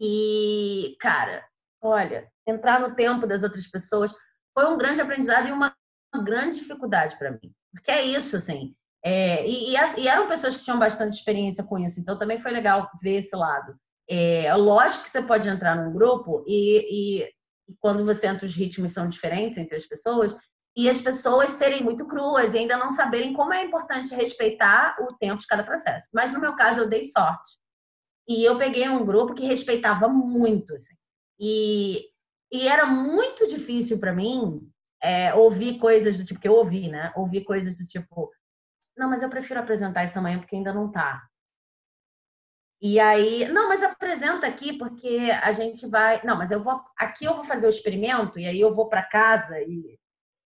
E, cara, olha, entrar no tempo das outras pessoas foi um grande aprendizado e uma grande dificuldade para mim. Porque é isso, assim. É, e, e, eram pessoas que tinham bastante experiência com isso, então também foi legal ver esse lado. É, lógico que você pode entrar num grupo e, e, e quando você entra, os ritmos são diferentes entre as pessoas, e as pessoas serem muito cruas e ainda não saberem como é importante respeitar o tempo de cada processo. Mas no meu caso, eu dei sorte. E eu peguei um grupo que respeitava muito, assim. E, e era muito difícil para mim é, ouvir coisas do tipo que eu ouvi, né? Ouvir coisas do tipo, não, mas eu prefiro apresentar isso amanhã porque ainda não tá. E aí, não, mas apresenta aqui porque a gente vai. Não, mas eu vou. Aqui eu vou fazer o experimento e aí eu vou para casa e,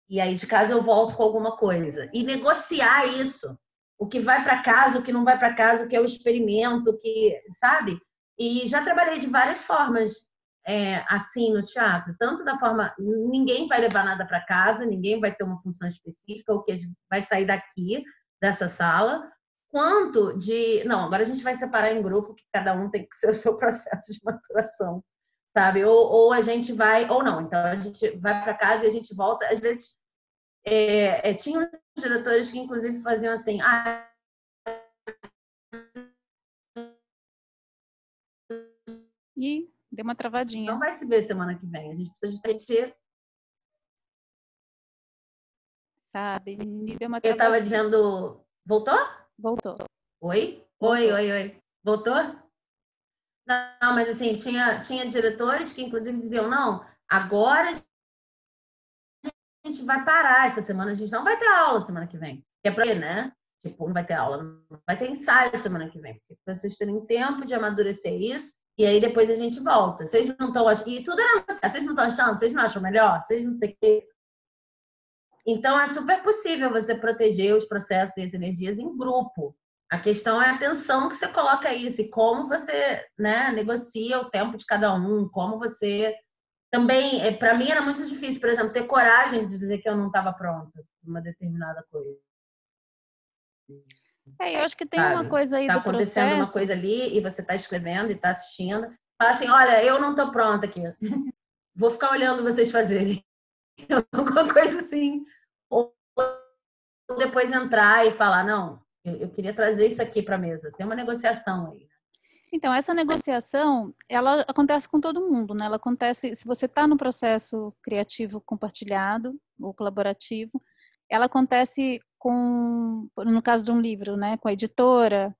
e aí de casa eu volto com alguma coisa. E negociar isso. O que vai para casa, o que não vai para casa, o que é o experimento, o que. Sabe? E já trabalhei de várias formas é, assim no teatro. Tanto da forma. Ninguém vai levar nada para casa, ninguém vai ter uma função específica, o que vai sair daqui, dessa sala quanto de. Não, agora a gente vai separar em grupo, que cada um tem que ser o seu processo de maturação, sabe? Ou, ou a gente vai, ou não. Então a gente vai para casa e a gente volta. Às vezes, é, é, tinha diretores que inclusive faziam assim. Ah, e deu uma travadinha. Não vai se ver semana que vem. A gente precisa de gente. Sabe? Deu uma travadinha. Eu estava dizendo. Voltou? Voltou. Oi? Oi, oi, oi. Voltou? Não, mas assim, tinha, tinha diretores que inclusive diziam, não, agora a gente vai parar essa semana, a gente não vai ter aula semana que vem. É pra né? Tipo, não vai ter aula, não vai ter ensaio semana que vem. Para vocês terem tempo de amadurecer isso, e aí depois a gente volta. Vocês não estão achando. E tudo era vocês não estão achando, vocês não acham melhor? Vocês não sei o que. Então, é super possível você proteger os processos e as energias em grupo. A questão é a atenção que você coloca isso e como você né, negocia o tempo de cada um, como você. Também, é, para mim, era muito difícil, por exemplo, ter coragem de dizer que eu não estava pronta para uma determinada coisa. É, eu acho que tem Sabe? uma coisa aí tá do acontecendo processo... uma coisa ali e você está escrevendo e está assistindo. Fala assim, olha, eu não estou pronta aqui. Vou ficar olhando vocês fazerem. Alguma coisa assim ou depois entrar e falar, não, eu, eu queria trazer isso aqui para a mesa. Tem uma negociação aí. Então, essa negociação, ela acontece com todo mundo, né? Ela acontece, se você está no processo criativo compartilhado ou colaborativo, ela acontece com, no caso de um livro, né? Com a editora,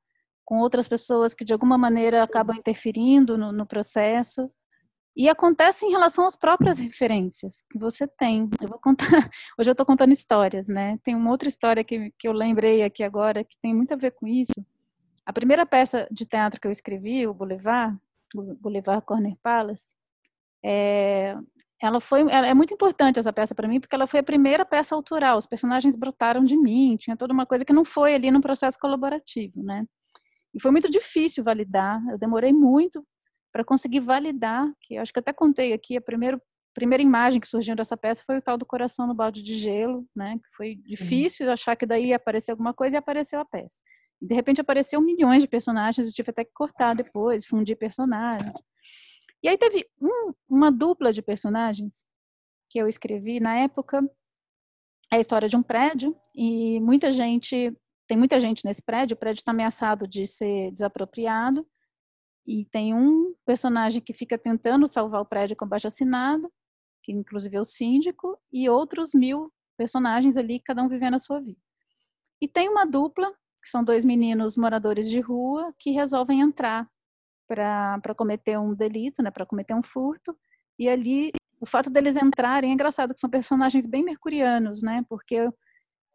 com outras pessoas que de alguma maneira acabam interferindo no, no processo. E acontece em relação às próprias referências que você tem. Eu vou contar, hoje eu estou contando histórias, né? Tem uma outra história que, que eu lembrei aqui agora que tem muito a ver com isso. A primeira peça de teatro que eu escrevi, o Boulevard, Boulevard Corner Palace, é, ela foi, ela, é muito importante essa peça para mim porque ela foi a primeira peça autoral. Os personagens brotaram de mim, tinha toda uma coisa que não foi ali no processo colaborativo, né? E foi muito difícil validar. Eu demorei muito para conseguir validar, que acho que até contei aqui, a primeira, primeira imagem que surgiu dessa peça foi o tal do coração no balde de gelo, né? Que foi difícil uhum. achar que daí ia aparecer alguma coisa e apareceu a peça. De repente apareceu milhões de personagens, eu tive até que cortar depois, fundir personagens. E aí teve um, uma dupla de personagens que eu escrevi na época, é a história de um prédio e muita gente, tem muita gente nesse prédio, o prédio está ameaçado de ser desapropriado e tem um personagem que fica tentando salvar o prédio com baixo assinado, que inclusive é o síndico, e outros mil personagens ali, cada um vivendo a sua vida. E tem uma dupla, que são dois meninos moradores de rua, que resolvem entrar para cometer um delito, né, para cometer um furto, e ali o fato deles entrarem é engraçado, que são personagens bem mercurianos, né, porque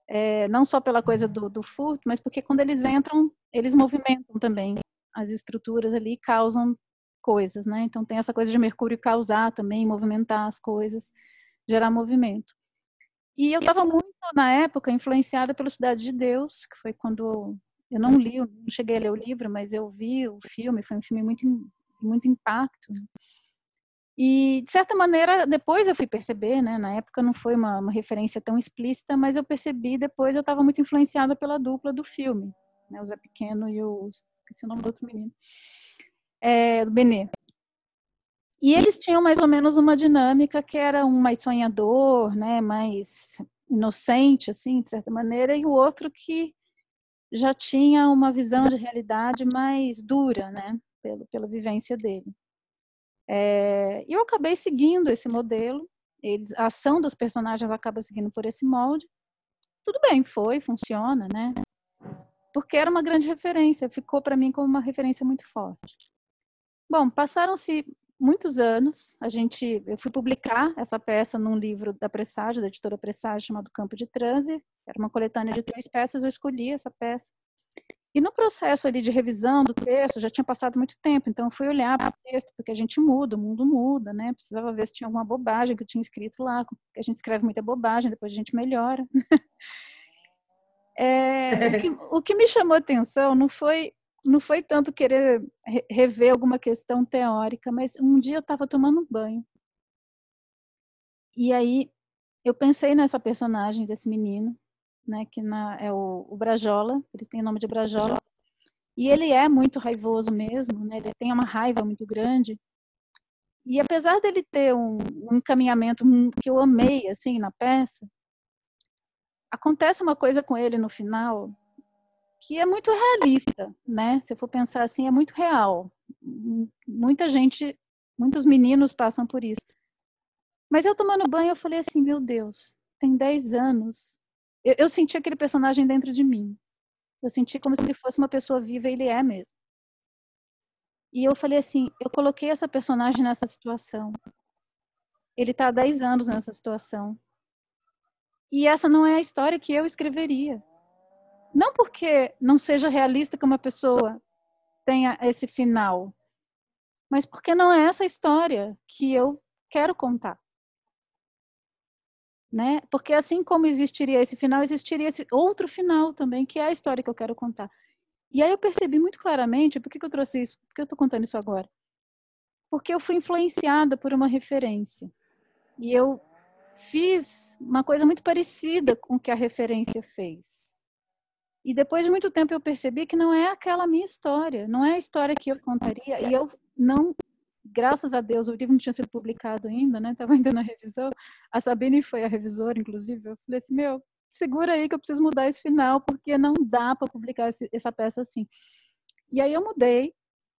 é, não só pela coisa do, do furto, mas porque quando eles entram, eles movimentam também as estruturas ali causam coisas, né? Então tem essa coisa de Mercúrio causar também, movimentar as coisas, gerar movimento. E eu estava muito na época influenciada pelo Cidade de Deus, que foi quando eu não li, eu não cheguei a ler o livro, mas eu vi o filme, foi um filme muito muito impacto. E de certa maneira depois eu fui perceber, né? Na época não foi uma, uma referência tão explícita, mas eu percebi depois eu estava muito influenciada pela dupla do filme, né? O Zé Pequeno e o esqueci o nome do outro menino, é, do Benê. E eles tinham mais ou menos uma dinâmica que era um mais sonhador, né, mais inocente, assim, de certa maneira, e o outro que já tinha uma visão de realidade mais dura, né, pelo, pela vivência dele. É, eu acabei seguindo esse modelo, eles, a ação dos personagens acaba seguindo por esse molde. Tudo bem, foi, funciona, né? Porque era uma grande referência, ficou para mim como uma referência muito forte. Bom, passaram-se muitos anos, a gente, eu fui publicar essa peça num livro da Presságio, da editora Presságio, chamado Campo de Transe. Era uma coletânea de três peças, eu escolhi essa peça. E no processo ali de revisão do texto, já tinha passado muito tempo, então eu fui olhar para o texto, porque a gente muda, o mundo muda, né? Precisava ver se tinha alguma bobagem que eu tinha escrito lá, porque a gente escreve muita bobagem, depois a gente melhora. é, o, que, o que me chamou atenção não foi não foi tanto querer rever alguma questão teórica, mas um dia eu estava tomando banho. E aí eu pensei nessa personagem desse menino, né, que na, é o, o Brajola, ele tem o nome de Brajola, e ele é muito raivoso mesmo, né, ele tem uma raiva muito grande. E apesar dele ter um, um encaminhamento que eu amei assim na peça, acontece uma coisa com ele no final que é muito realista, né? Se for pensar assim, é muito real. Muita gente, muitos meninos passam por isso. Mas eu tomando banho, eu falei assim, meu Deus, tem 10 anos. Eu, eu senti aquele personagem dentro de mim. Eu senti como se ele fosse uma pessoa viva, ele é mesmo. E eu falei assim, eu coloquei essa personagem nessa situação. Ele está há 10 anos nessa situação. E essa não é a história que eu escreveria. Não porque não seja realista que uma pessoa tenha esse final, mas porque não é essa história que eu quero contar. Né? Porque assim como existiria esse final, existiria esse outro final também, que é a história que eu quero contar. E aí eu percebi muito claramente, por que, que eu trouxe isso? Por que eu estou contando isso agora? Porque eu fui influenciada por uma referência. E eu fiz uma coisa muito parecida com o que a referência fez. E depois de muito tempo eu percebi que não é aquela minha história, não é a história que eu contaria. E eu não, graças a Deus, o livro não tinha sido publicado ainda, né? Estava ainda na revisão. A Sabine foi a revisora, inclusive. Eu falei assim: meu, segura aí que eu preciso mudar esse final, porque não dá para publicar esse, essa peça assim. E aí eu mudei,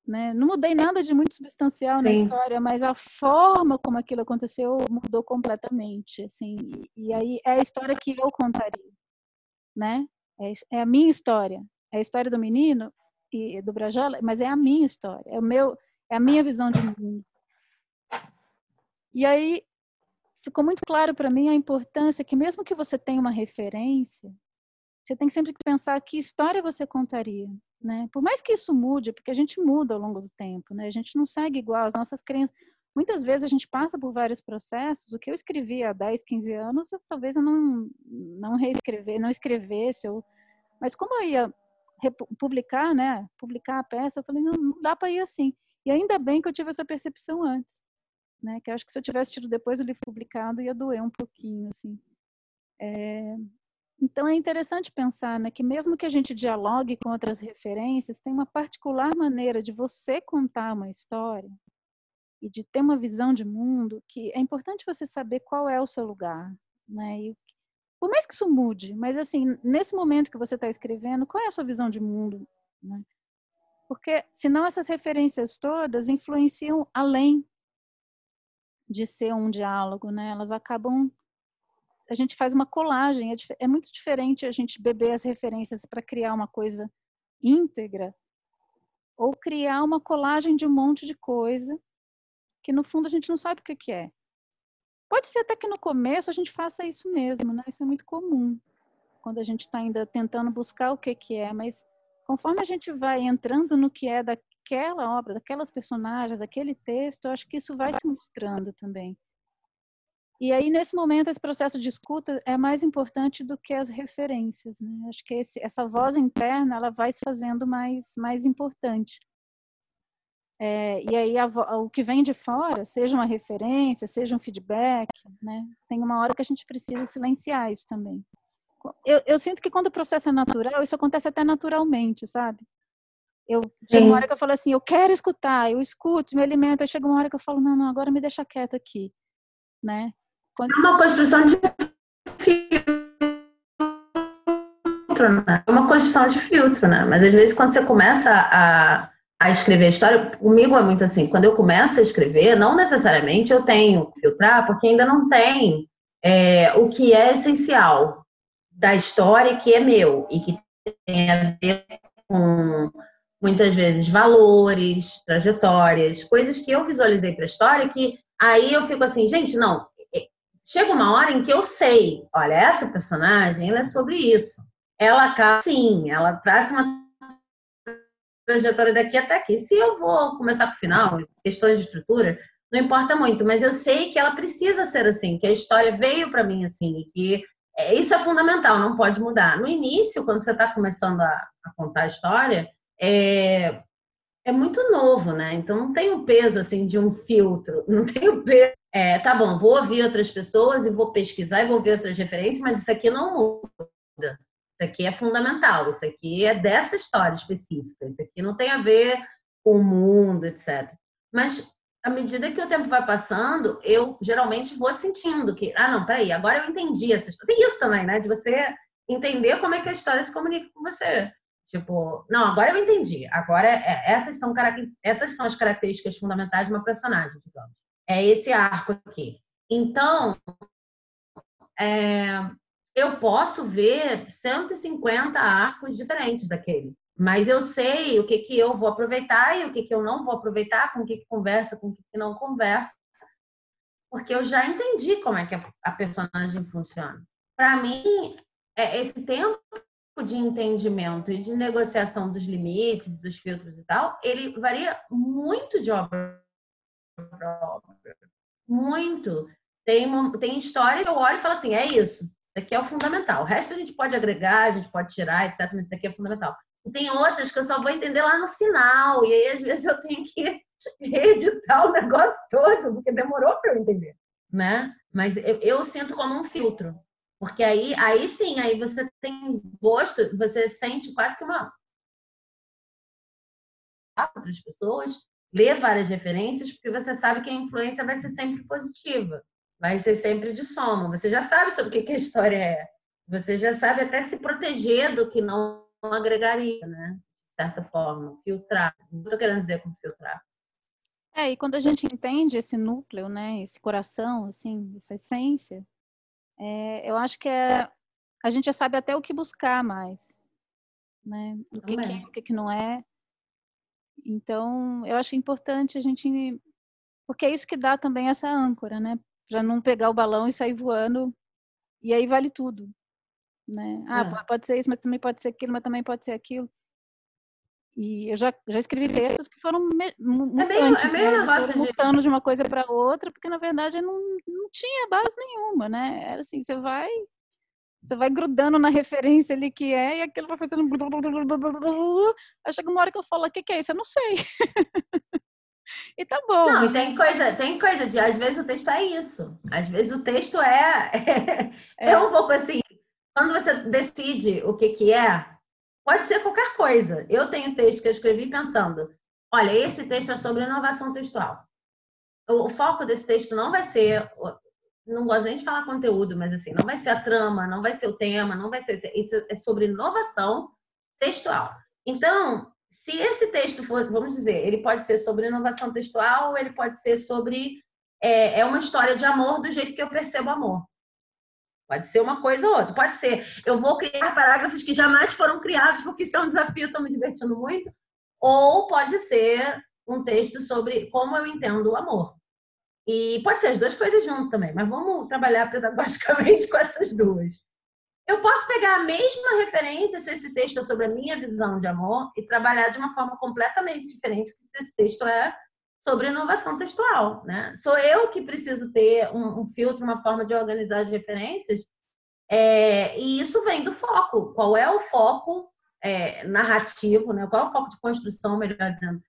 né? Não mudei nada de muito substancial Sim. na história, mas a forma como aquilo aconteceu mudou completamente, assim. E aí é a história que eu contaria, né? É, é a minha história. É a história do menino e do Brajola, mas é a minha história. É o meu, é a minha visão de mundo. E aí ficou muito claro para mim a importância que mesmo que você tenha uma referência, você tem sempre que pensar que história você contaria, né? Por mais que isso mude, porque a gente muda ao longo do tempo, né? A gente não segue igual as nossas crenças. Muitas vezes a gente passa por vários processos. O que eu escrevi há 10, 15 anos, eu, talvez eu não, não reescrever, não escrevesse. Eu, mas como eu ia publicar, né, publicar a peça, eu falei, não, não dá para ir assim. E ainda bem que eu tive essa percepção antes, né, que eu acho que se eu tivesse tido depois o livro publicado, ia doer um pouquinho, assim. É, então é interessante pensar né, que mesmo que a gente dialogue com outras referências, tem uma particular maneira de você contar uma história e de ter uma visão de mundo que é importante você saber qual é o seu lugar, né? E, por mais que isso mude, mas assim, nesse momento que você está escrevendo, qual é a sua visão de mundo, né? Porque senão essas referências todas influenciam além de ser um diálogo, né? Elas acabam a gente faz uma colagem, é, é muito diferente a gente beber as referências para criar uma coisa íntegra ou criar uma colagem de um monte de coisa que no fundo a gente não sabe o que, que é. Pode ser até que no começo a gente faça isso mesmo, né? Isso é muito comum quando a gente está ainda tentando buscar o que, que é, mas conforme a gente vai entrando no que é daquela obra, daquelas personagens, daquele texto, eu acho que isso vai se mostrando também. E aí, nesse momento, esse processo de escuta é mais importante do que as referências. Né? Acho que esse, essa voz interna ela vai se fazendo mais, mais importante. É, e aí a, o que vem de fora, seja uma referência, seja um feedback, né? Tem uma hora que a gente precisa silenciar isso também. Eu, eu sinto que quando o processo é natural, isso acontece até naturalmente, sabe? Eu, chega uma hora que eu falo assim, eu quero escutar, eu escuto, me alimento, aí chega uma hora que eu falo, não, não, agora me deixa quieto aqui, né? Quando... É uma construção de filtro, né? É uma construção de filtro, né? Mas às vezes quando você começa a, a escrever a história, comigo é muito assim, quando eu começo a escrever, não necessariamente eu tenho que filtrar, porque ainda não tem é, o que é essencial da história que é meu e que tem a ver com muitas vezes valores, trajetórias, coisas que eu visualizei para a história que aí eu fico assim, gente, não, chega uma hora em que eu sei, olha, essa personagem, ela é sobre isso. Ela sim, ela traz uma trajetória daqui até aqui. Se eu vou começar com o final, questões de estrutura, não importa muito, mas eu sei que ela precisa ser assim, que a história veio para mim assim, e que é, isso é fundamental, não pode mudar. No início, quando você está começando a, a, contar a história, é, é muito novo, né? Então não tem o peso assim de um filtro, não tem o peso é, tá bom, vou ouvir outras pessoas e vou pesquisar e vou ver outras referências, mas isso aqui não muda. Isso aqui é fundamental, isso aqui é dessa história específica, isso aqui não tem a ver com o mundo, etc. Mas à medida que o tempo vai passando, eu geralmente vou sentindo que, ah, não, peraí, agora eu entendi essa história. Tem isso também, né? De você entender como é que a história se comunica com você. Tipo, não, agora eu entendi. Agora, é, essas, são, essas são as características fundamentais de uma personagem, digamos é esse arco aqui. Então, é, eu posso ver 150 arcos diferentes daquele. Mas eu sei o que, que eu vou aproveitar e o que, que eu não vou aproveitar, com o que, que conversa, com o que, que não conversa. Porque eu já entendi como é que a personagem funciona. Para mim, é esse tempo de entendimento e de negociação dos limites, dos filtros e tal, ele varia muito de obra muito. Tem, tem histórias que eu olho e falo assim: é isso. Isso aqui é o fundamental. O resto a gente pode agregar, a gente pode tirar, etc. Mas isso aqui é fundamental. E tem outras que eu só vou entender lá no final. E aí, às vezes, eu tenho que reeditar o negócio todo, porque demorou para eu entender. Né? Mas eu, eu sinto como um filtro. Porque aí, aí sim, aí você tem gosto, você sente quase que uma outras pessoas ler várias referências, porque você sabe que a influência vai ser sempre positiva, vai ser sempre de soma. Você já sabe sobre o que a história é. Você já sabe até se proteger do que não agregaria, né? De certa forma, filtrar. Não estou querendo dizer como filtrar. É, e quando a gente entende esse núcleo, né, esse coração, assim, essa essência, é, eu acho que é, a gente já sabe até o que buscar mais, né? O que, que, o que, que não é. Então, eu acho importante a gente. Porque é isso que dá também essa âncora, né? Para não pegar o balão e sair voando. E aí vale tudo. Né? Ah, é. pode ser isso, mas também pode ser aquilo, mas também pode ser aquilo. E eu já, já escrevi textos que foram mutantes, é meio, é meio né? negócio mutando de... de uma coisa para outra, porque na verdade não, não tinha base nenhuma, né? Era assim, você vai você vai grudando na referência ali que é, e aquilo vai fazendo. Aí chega uma hora que eu falo, o que, que é isso? Eu não sei. e tá bom. Não, e tem coisa, tem coisa de, às vezes o texto é isso. Às vezes o texto é, é, é um pouco assim. Quando você decide o que, que é, pode ser qualquer coisa. Eu tenho texto que eu escrevi pensando: olha, esse texto é sobre inovação textual. O foco desse texto não vai ser não gosto nem de falar conteúdo, mas assim, não vai ser a trama, não vai ser o tema, não vai ser. Isso é sobre inovação textual. Então, se esse texto for, vamos dizer, ele pode ser sobre inovação textual, ele pode ser sobre. É, é uma história de amor do jeito que eu percebo amor. Pode ser uma coisa ou outra. Pode ser, eu vou criar parágrafos que jamais foram criados, porque isso é um desafio, estou me divertindo muito. Ou pode ser um texto sobre como eu entendo o amor. E pode ser as duas coisas junto também, mas vamos trabalhar pedagogicamente com essas duas. Eu posso pegar a mesma referência se esse texto é sobre a minha visão de amor e trabalhar de uma forma completamente diferente se esse texto é sobre inovação textual, né? Sou eu que preciso ter um, um filtro, uma forma de organizar as referências, é, e isso vem do foco. Qual é o foco é, narrativo, né? Qual é o foco de construção, melhor dizendo,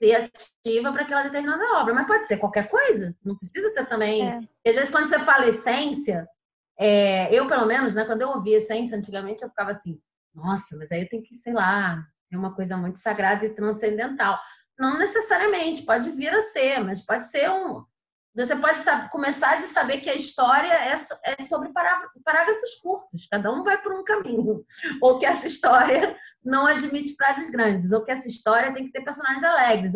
criativa para aquela determinada obra. Mas pode ser qualquer coisa, não precisa ser também. É. Às vezes, quando você fala essência, é, eu, pelo menos, né, quando eu ouvia essência antigamente, eu ficava assim, nossa, mas aí eu tenho que, sei lá, é uma coisa muito sagrada e transcendental. Não necessariamente, pode vir a ser, mas pode ser um. Você pode saber, começar de saber que a história é, é sobre parágrafos curtos, cada um vai por um caminho. Ou que essa história não admite frases grandes, ou que essa história tem que ter personagens alegres.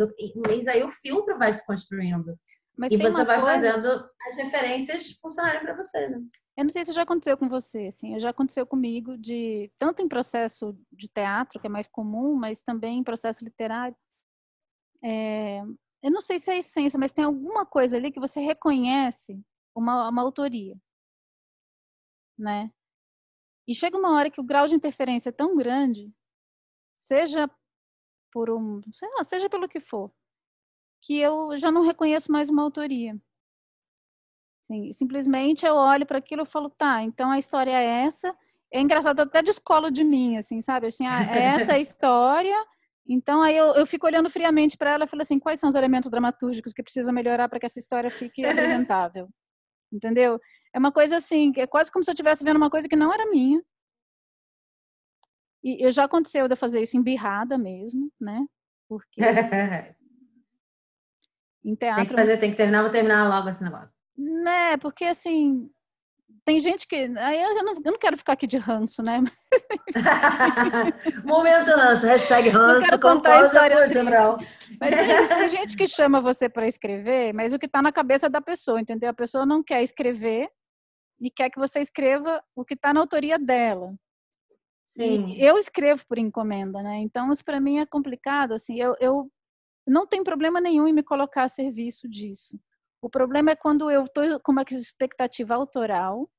Mas aí o filtro vai se construindo. Mas e você vai coisa... fazendo as referências funcionarem para você, né? Eu não sei se já aconteceu com você, assim, já aconteceu comigo de tanto em processo de teatro, que é mais comum, mas também em processo literário. É, eu não sei se é a essência, mas tem alguma coisa ali que você reconhece uma, uma autoria, né? E chega uma hora que o grau de interferência é tão grande, seja por um, sei lá, seja pelo que for, que eu já não reconheço mais uma autoria. Sim, simplesmente eu olho para aquilo e falo, tá, então a história é essa. É engraçado, até descolo de mim, assim, sabe? Assim, ah, é essa a história. Então aí eu, eu fico olhando friamente para ela e falo assim, quais são os elementos dramatúrgicos que precisa melhorar para que essa história fique apresentável? Entendeu? É uma coisa assim, é quase como se eu estivesse vendo uma coisa que não era minha. E já aconteceu de eu fazer isso embirrada mesmo, né? Porque Em teatro. Tem que fazer, tem que terminar, vou terminar logo esse negócio. Né, porque assim, tem gente que. Aí eu não, eu não quero ficar aqui de ranço, né? Momento ranço, hashtag ranço, não contar a história general. Mas tem, tem gente que chama você para escrever, mas o que está na cabeça da pessoa, entendeu? A pessoa não quer escrever e quer que você escreva o que está na autoria dela. Sim. E eu escrevo por encomenda, né? Então, isso para mim é complicado. Assim, eu, eu não tem problema nenhum em me colocar a serviço disso. O problema é quando eu estou com uma expectativa autoral,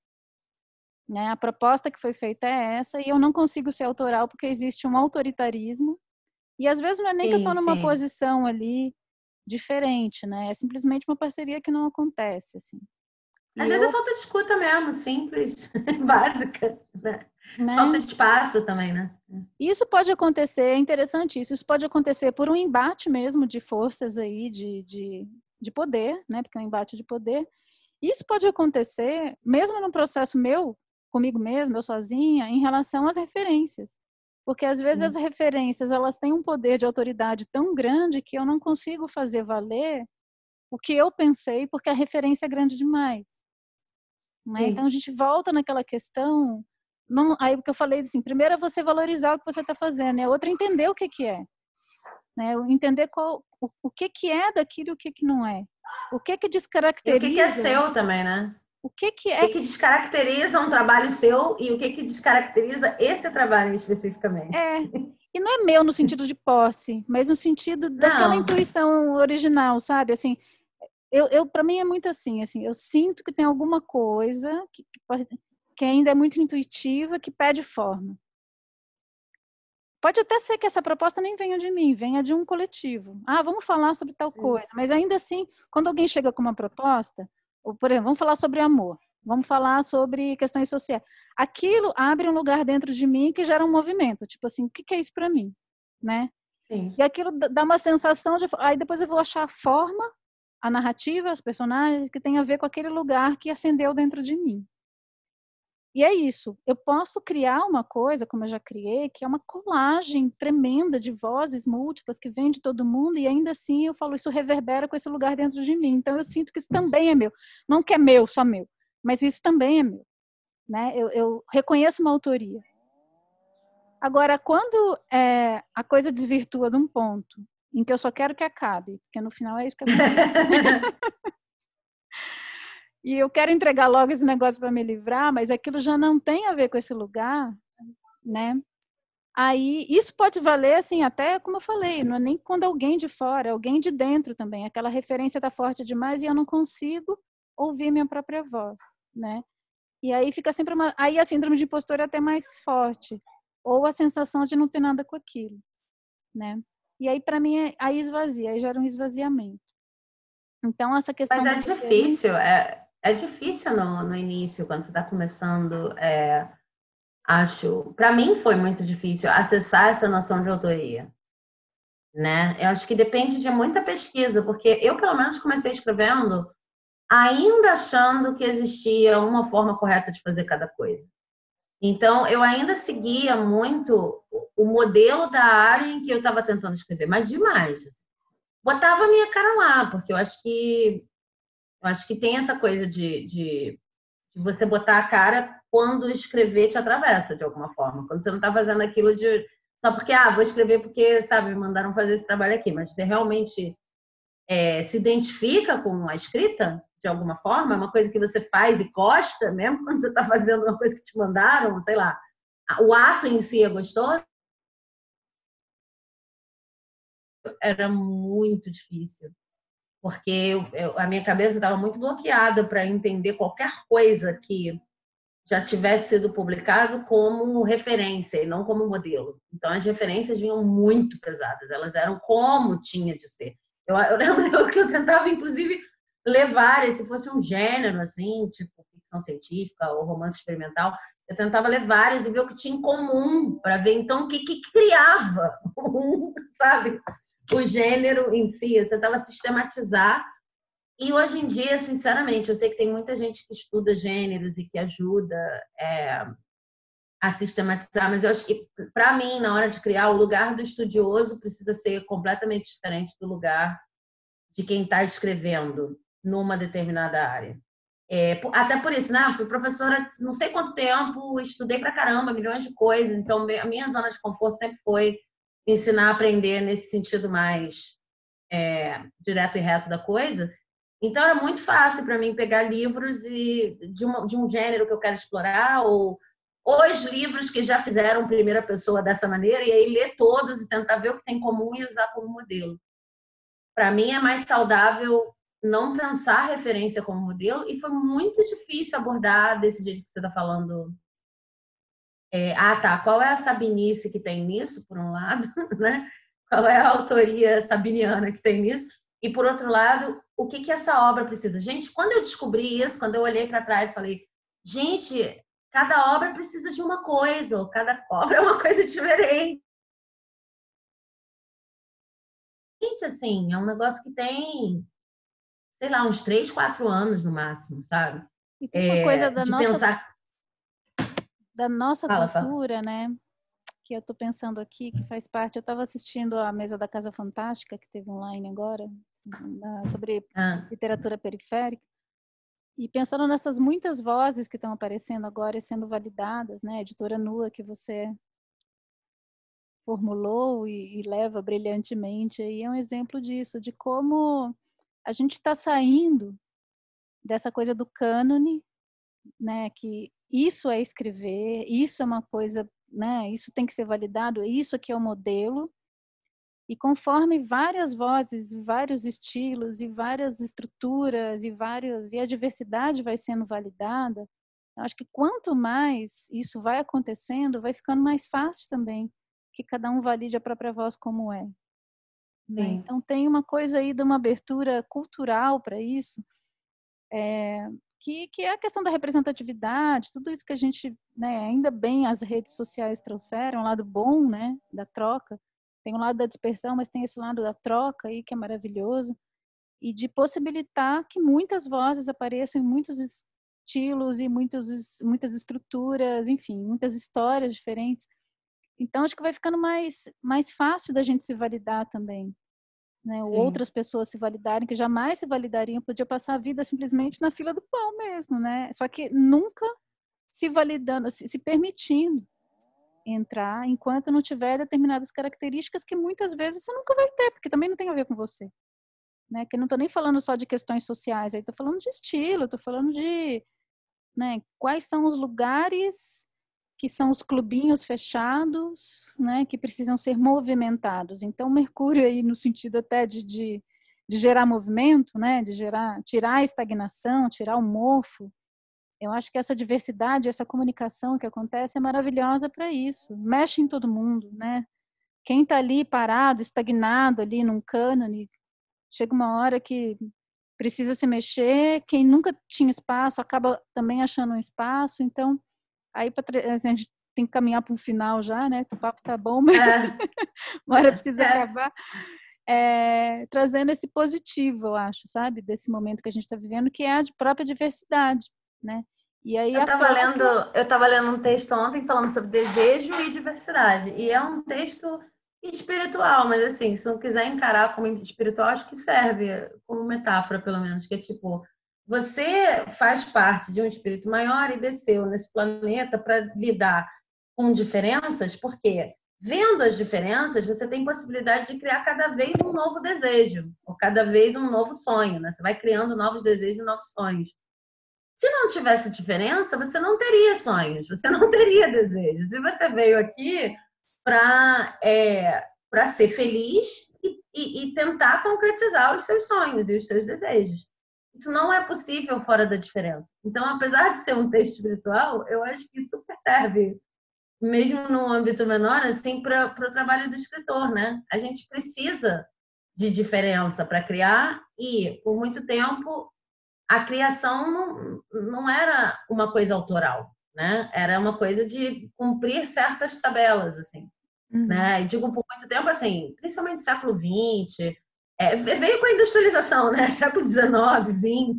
né? A proposta que foi feita é essa e eu não consigo ser autoral porque existe um autoritarismo e às vezes não é nem sim, que eu estou numa sim. posição ali diferente, né? É simplesmente uma parceria que não acontece, assim. Às vezes é falta de escuta mesmo, simples, básica. Né? Né? Falta de espaço também, né? Isso pode acontecer, é interessante isso, isso pode acontecer por um embate mesmo de forças aí, de, de, de poder, né? Porque é um embate de poder. Isso pode acontecer mesmo no processo meu, comigo mesmo, eu sozinha, em relação às referências. Porque às vezes hum. as referências, elas têm um poder de autoridade tão grande que eu não consigo fazer valer o que eu pensei, porque a referência é grande demais. Né? Então a gente volta naquela questão. Não, aí o que eu falei assim, primeiro é você valorizar o que você está fazendo, é outra entender o que que é, né? Entender qual, o, o que que é daquilo e o que que não é, o que que descaracteriza. E o que, que é seu também, né? O que que é? O que, que descaracteriza um trabalho seu e o que que descaracteriza esse trabalho especificamente? É. E não é meu no sentido de posse, mas no sentido daquela não. intuição original, sabe? Assim, eu, eu para mim é muito assim, assim, eu sinto que tem alguma coisa que, que ainda é muito intuitiva, que pede forma. Pode até ser que essa proposta nem venha de mim, venha de um coletivo. Ah, vamos falar sobre tal coisa. Mas ainda assim, quando alguém chega com uma proposta, ou, por exemplo, vamos falar sobre amor, vamos falar sobre questões sociais. Aquilo abre um lugar dentro de mim que gera um movimento. Tipo assim, o que é isso para mim? Né? Sim. E aquilo dá uma sensação de. Aí depois eu vou achar a forma a narrativa, os personagens, que tem a ver com aquele lugar que acendeu dentro de mim. E é isso. Eu posso criar uma coisa, como eu já criei, que é uma colagem tremenda de vozes múltiplas que vem de todo mundo, e ainda assim eu falo, isso reverbera com esse lugar dentro de mim. Então eu sinto que isso também é meu. Não que é meu, só meu, mas isso também é meu. Né? Eu, eu reconheço uma autoria. Agora, quando é, a coisa desvirtua de um ponto em que eu só quero que acabe, porque no final é isso que acontece. E eu quero entregar logo esse negócio para me livrar, mas aquilo já não tem a ver com esse lugar, né? Aí, isso pode valer, assim, até como eu falei, não é nem quando alguém de fora, é alguém de dentro também. Aquela referência está forte demais e eu não consigo ouvir minha própria voz, né? E aí fica sempre uma. Aí a síndrome de impostor é até mais forte. Ou a sensação de não ter nada com aquilo, né? E aí, para mim, é, aí esvazia, aí gera um esvaziamento. Então, essa questão. Mas é difícil, é, é difícil no, no início, quando você está começando. É, acho. Para mim, foi muito difícil acessar essa noção de autoria. Né? Eu acho que depende de muita pesquisa, porque eu, pelo menos, comecei escrevendo ainda achando que existia uma forma correta de fazer cada coisa. Então, eu ainda seguia muito o modelo da área em que eu estava tentando escrever, mas demais. Botava a minha cara lá, porque eu acho que eu acho que tem essa coisa de, de, de você botar a cara quando escrever te atravessa de alguma forma. Quando você não está fazendo aquilo de só porque, ah, vou escrever porque, sabe, me mandaram fazer esse trabalho aqui, mas você realmente é, se identifica com a escrita de alguma forma, é uma coisa que você faz e gosta, mesmo quando você está fazendo uma coisa que te mandaram, sei lá, o ato em si é gostoso, era muito difícil, porque eu, eu, a minha cabeça estava muito bloqueada para entender qualquer coisa que já tivesse sido publicado como referência e não como modelo. Então as referências vinham muito pesadas, elas eram como tinha de ser. Eu, eu lembro que eu tentava, inclusive, levar, se fosse um gênero assim, tipo ficção científica ou romance experimental, eu tentava várias e ver o que tinha em comum, para ver então o que, que criava, sabe? O gênero em si. Eu tentava sistematizar. E hoje em dia, sinceramente, eu sei que tem muita gente que estuda gêneros e que ajuda é, a sistematizar, mas eu acho que, para mim, na hora de criar, o lugar do estudioso precisa ser completamente diferente do lugar de quem está escrevendo numa determinada área. É, até por isso, né? Fui professora não sei quanto tempo, estudei pra caramba, milhões de coisas. Então, a minha zona de conforto sempre foi ensinar a aprender nesse sentido mais é, direto e reto da coisa. Então, era muito fácil para mim pegar livros e, de, uma, de um gênero que eu quero explorar, ou, os livros que já fizeram primeira pessoa dessa maneira, e aí ler todos e tentar ver o que tem em comum e usar como modelo. Para mim, é mais saudável não pensar referência como modelo e foi muito difícil abordar desse jeito que você está falando. É, ah, tá. Qual é a sabinice que tem nisso, por um lado, né? Qual é a autoria sabiniana que tem nisso? E por outro lado, o que que essa obra precisa? Gente, quando eu descobri isso, quando eu olhei para trás, falei, gente, cada obra precisa de uma coisa, ou cada obra é uma coisa diferente. Gente, assim, é um negócio que tem sei lá, uns três, quatro anos no máximo, sabe? E uma é, coisa da nossa, pensar... da nossa fala, cultura, fala. né? Que eu tô pensando aqui, que faz parte. Eu estava assistindo a mesa da Casa Fantástica, que teve online agora, sobre ah. literatura periférica. E pensando nessas muitas vozes que estão aparecendo agora e sendo validadas, né? A editora Nua que você formulou e, e leva brilhantemente, aí é um exemplo disso, de como a gente está saindo dessa coisa do cânone, né, que isso é escrever, isso é uma coisa, né, isso tem que ser validado, isso aqui é o modelo. E conforme várias vozes, vários estilos e várias estruturas e vários e a diversidade vai sendo validada, eu acho que quanto mais isso vai acontecendo, vai ficando mais fácil também que cada um valide a própria voz como é. Né? Então tem uma coisa aí de uma abertura cultural para isso, é, que, que é a questão da representatividade, tudo isso que a gente, né, ainda bem as redes sociais trouxeram, o lado bom, né, da troca. Tem o lado da dispersão, mas tem esse lado da troca aí que é maravilhoso e de possibilitar que muitas vozes apareçam em muitos estilos e muitos, muitas estruturas, enfim, muitas histórias diferentes. Então, acho que vai ficando mais, mais fácil da gente se validar também. Né? Ou outras pessoas se validarem, que jamais se validariam, podia passar a vida simplesmente na fila do pão mesmo, né? Só que nunca se validando, se, se permitindo entrar enquanto não tiver determinadas características que muitas vezes você nunca vai ter, porque também não tem a ver com você. Né? Que eu não estou nem falando só de questões sociais, aí estou falando de estilo, estou falando de né, quais são os lugares que são os clubinhos fechados, né, que precisam ser movimentados. Então, Mercúrio aí no sentido até de, de, de, gerar movimento, né, de gerar, tirar a estagnação, tirar o mofo. Eu acho que essa diversidade, essa comunicação que acontece é maravilhosa para isso. Mexe em todo mundo, né? Quem está ali parado, estagnado ali num cânone, chega uma hora que precisa se mexer. Quem nunca tinha espaço acaba também achando um espaço. Então, Aí a gente tem que caminhar para o final já, né? O papo tá bom, mas é. uma hora precisa é. acabar. É, trazendo esse positivo, eu acho, sabe? Desse momento que a gente está vivendo, que é a de própria diversidade, né? E aí eu estava lendo, eu tava lendo um texto ontem falando sobre desejo e diversidade. E é um texto espiritual, mas assim, se não quiser encarar como espiritual, acho que serve como metáfora, pelo menos, que é tipo, você faz parte de um espírito maior e desceu nesse planeta para lidar com diferenças, porque vendo as diferenças, você tem possibilidade de criar cada vez um novo desejo, ou cada vez um novo sonho, né? Você vai criando novos desejos e novos sonhos. Se não tivesse diferença, você não teria sonhos, você não teria desejos. E você veio aqui para é, ser feliz e, e, e tentar concretizar os seus sonhos e os seus desejos. Isso não é possível fora da diferença. Então, apesar de ser um texto espiritual, eu acho que super serve, mesmo num âmbito menor, assim, para o trabalho do escritor, né? A gente precisa de diferença para criar e, por muito tempo, a criação não, não era uma coisa autoral, né? Era uma coisa de cumprir certas tabelas, assim. Uhum. Né? E digo por muito tempo, assim, principalmente século XX, é, veio com a industrialização, né? Século XIX,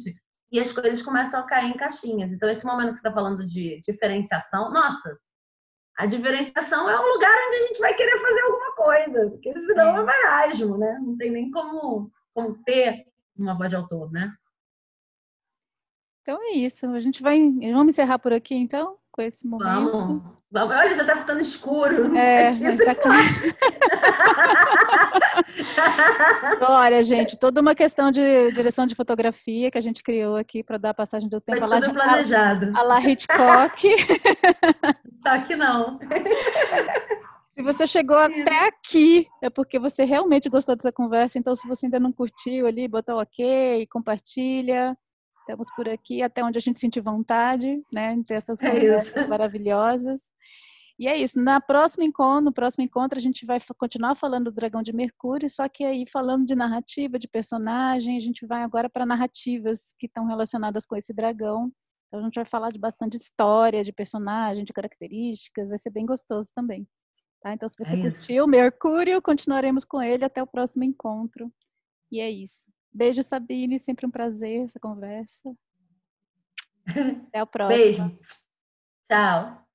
XX, e as coisas começam a cair em caixinhas. Então, esse momento que você está falando de diferenciação, nossa, a diferenciação é um lugar onde a gente vai querer fazer alguma coisa, porque senão é, é marasmo, né? Não tem nem como, como ter uma voz de autor, né? Então é isso. A gente vai. Vamos encerrar por aqui então, com esse momento. Vamos. Vamos. Olha, já tá ficando escuro. É, aqui, tá... Olha, gente, toda uma questão de direção de fotografia que a gente criou aqui para dar a passagem do tempo. Foi tudo planejado. A, a La Hitchcock. tá aqui não. Se você chegou até aqui, é porque você realmente gostou dessa conversa. Então, se você ainda não curtiu ali, bota o ok, compartilha. Estamos por aqui até onde a gente sentir vontade, né? Ter essas conversas é maravilhosas. E é isso. Na próxima encontro, no próximo encontro, a gente vai continuar falando do Dragão de Mercúrio, só que aí falando de narrativa, de personagem, a gente vai agora para narrativas que estão relacionadas com esse dragão. Então a gente vai falar de bastante história, de personagem, de características, vai ser bem gostoso também. Tá? Então, se você é curtiu Mercúrio, continuaremos com ele até o próximo encontro. E é isso. Beijo, Sabine. Sempre um prazer essa conversa. Até o próximo. Beijo. Tchau.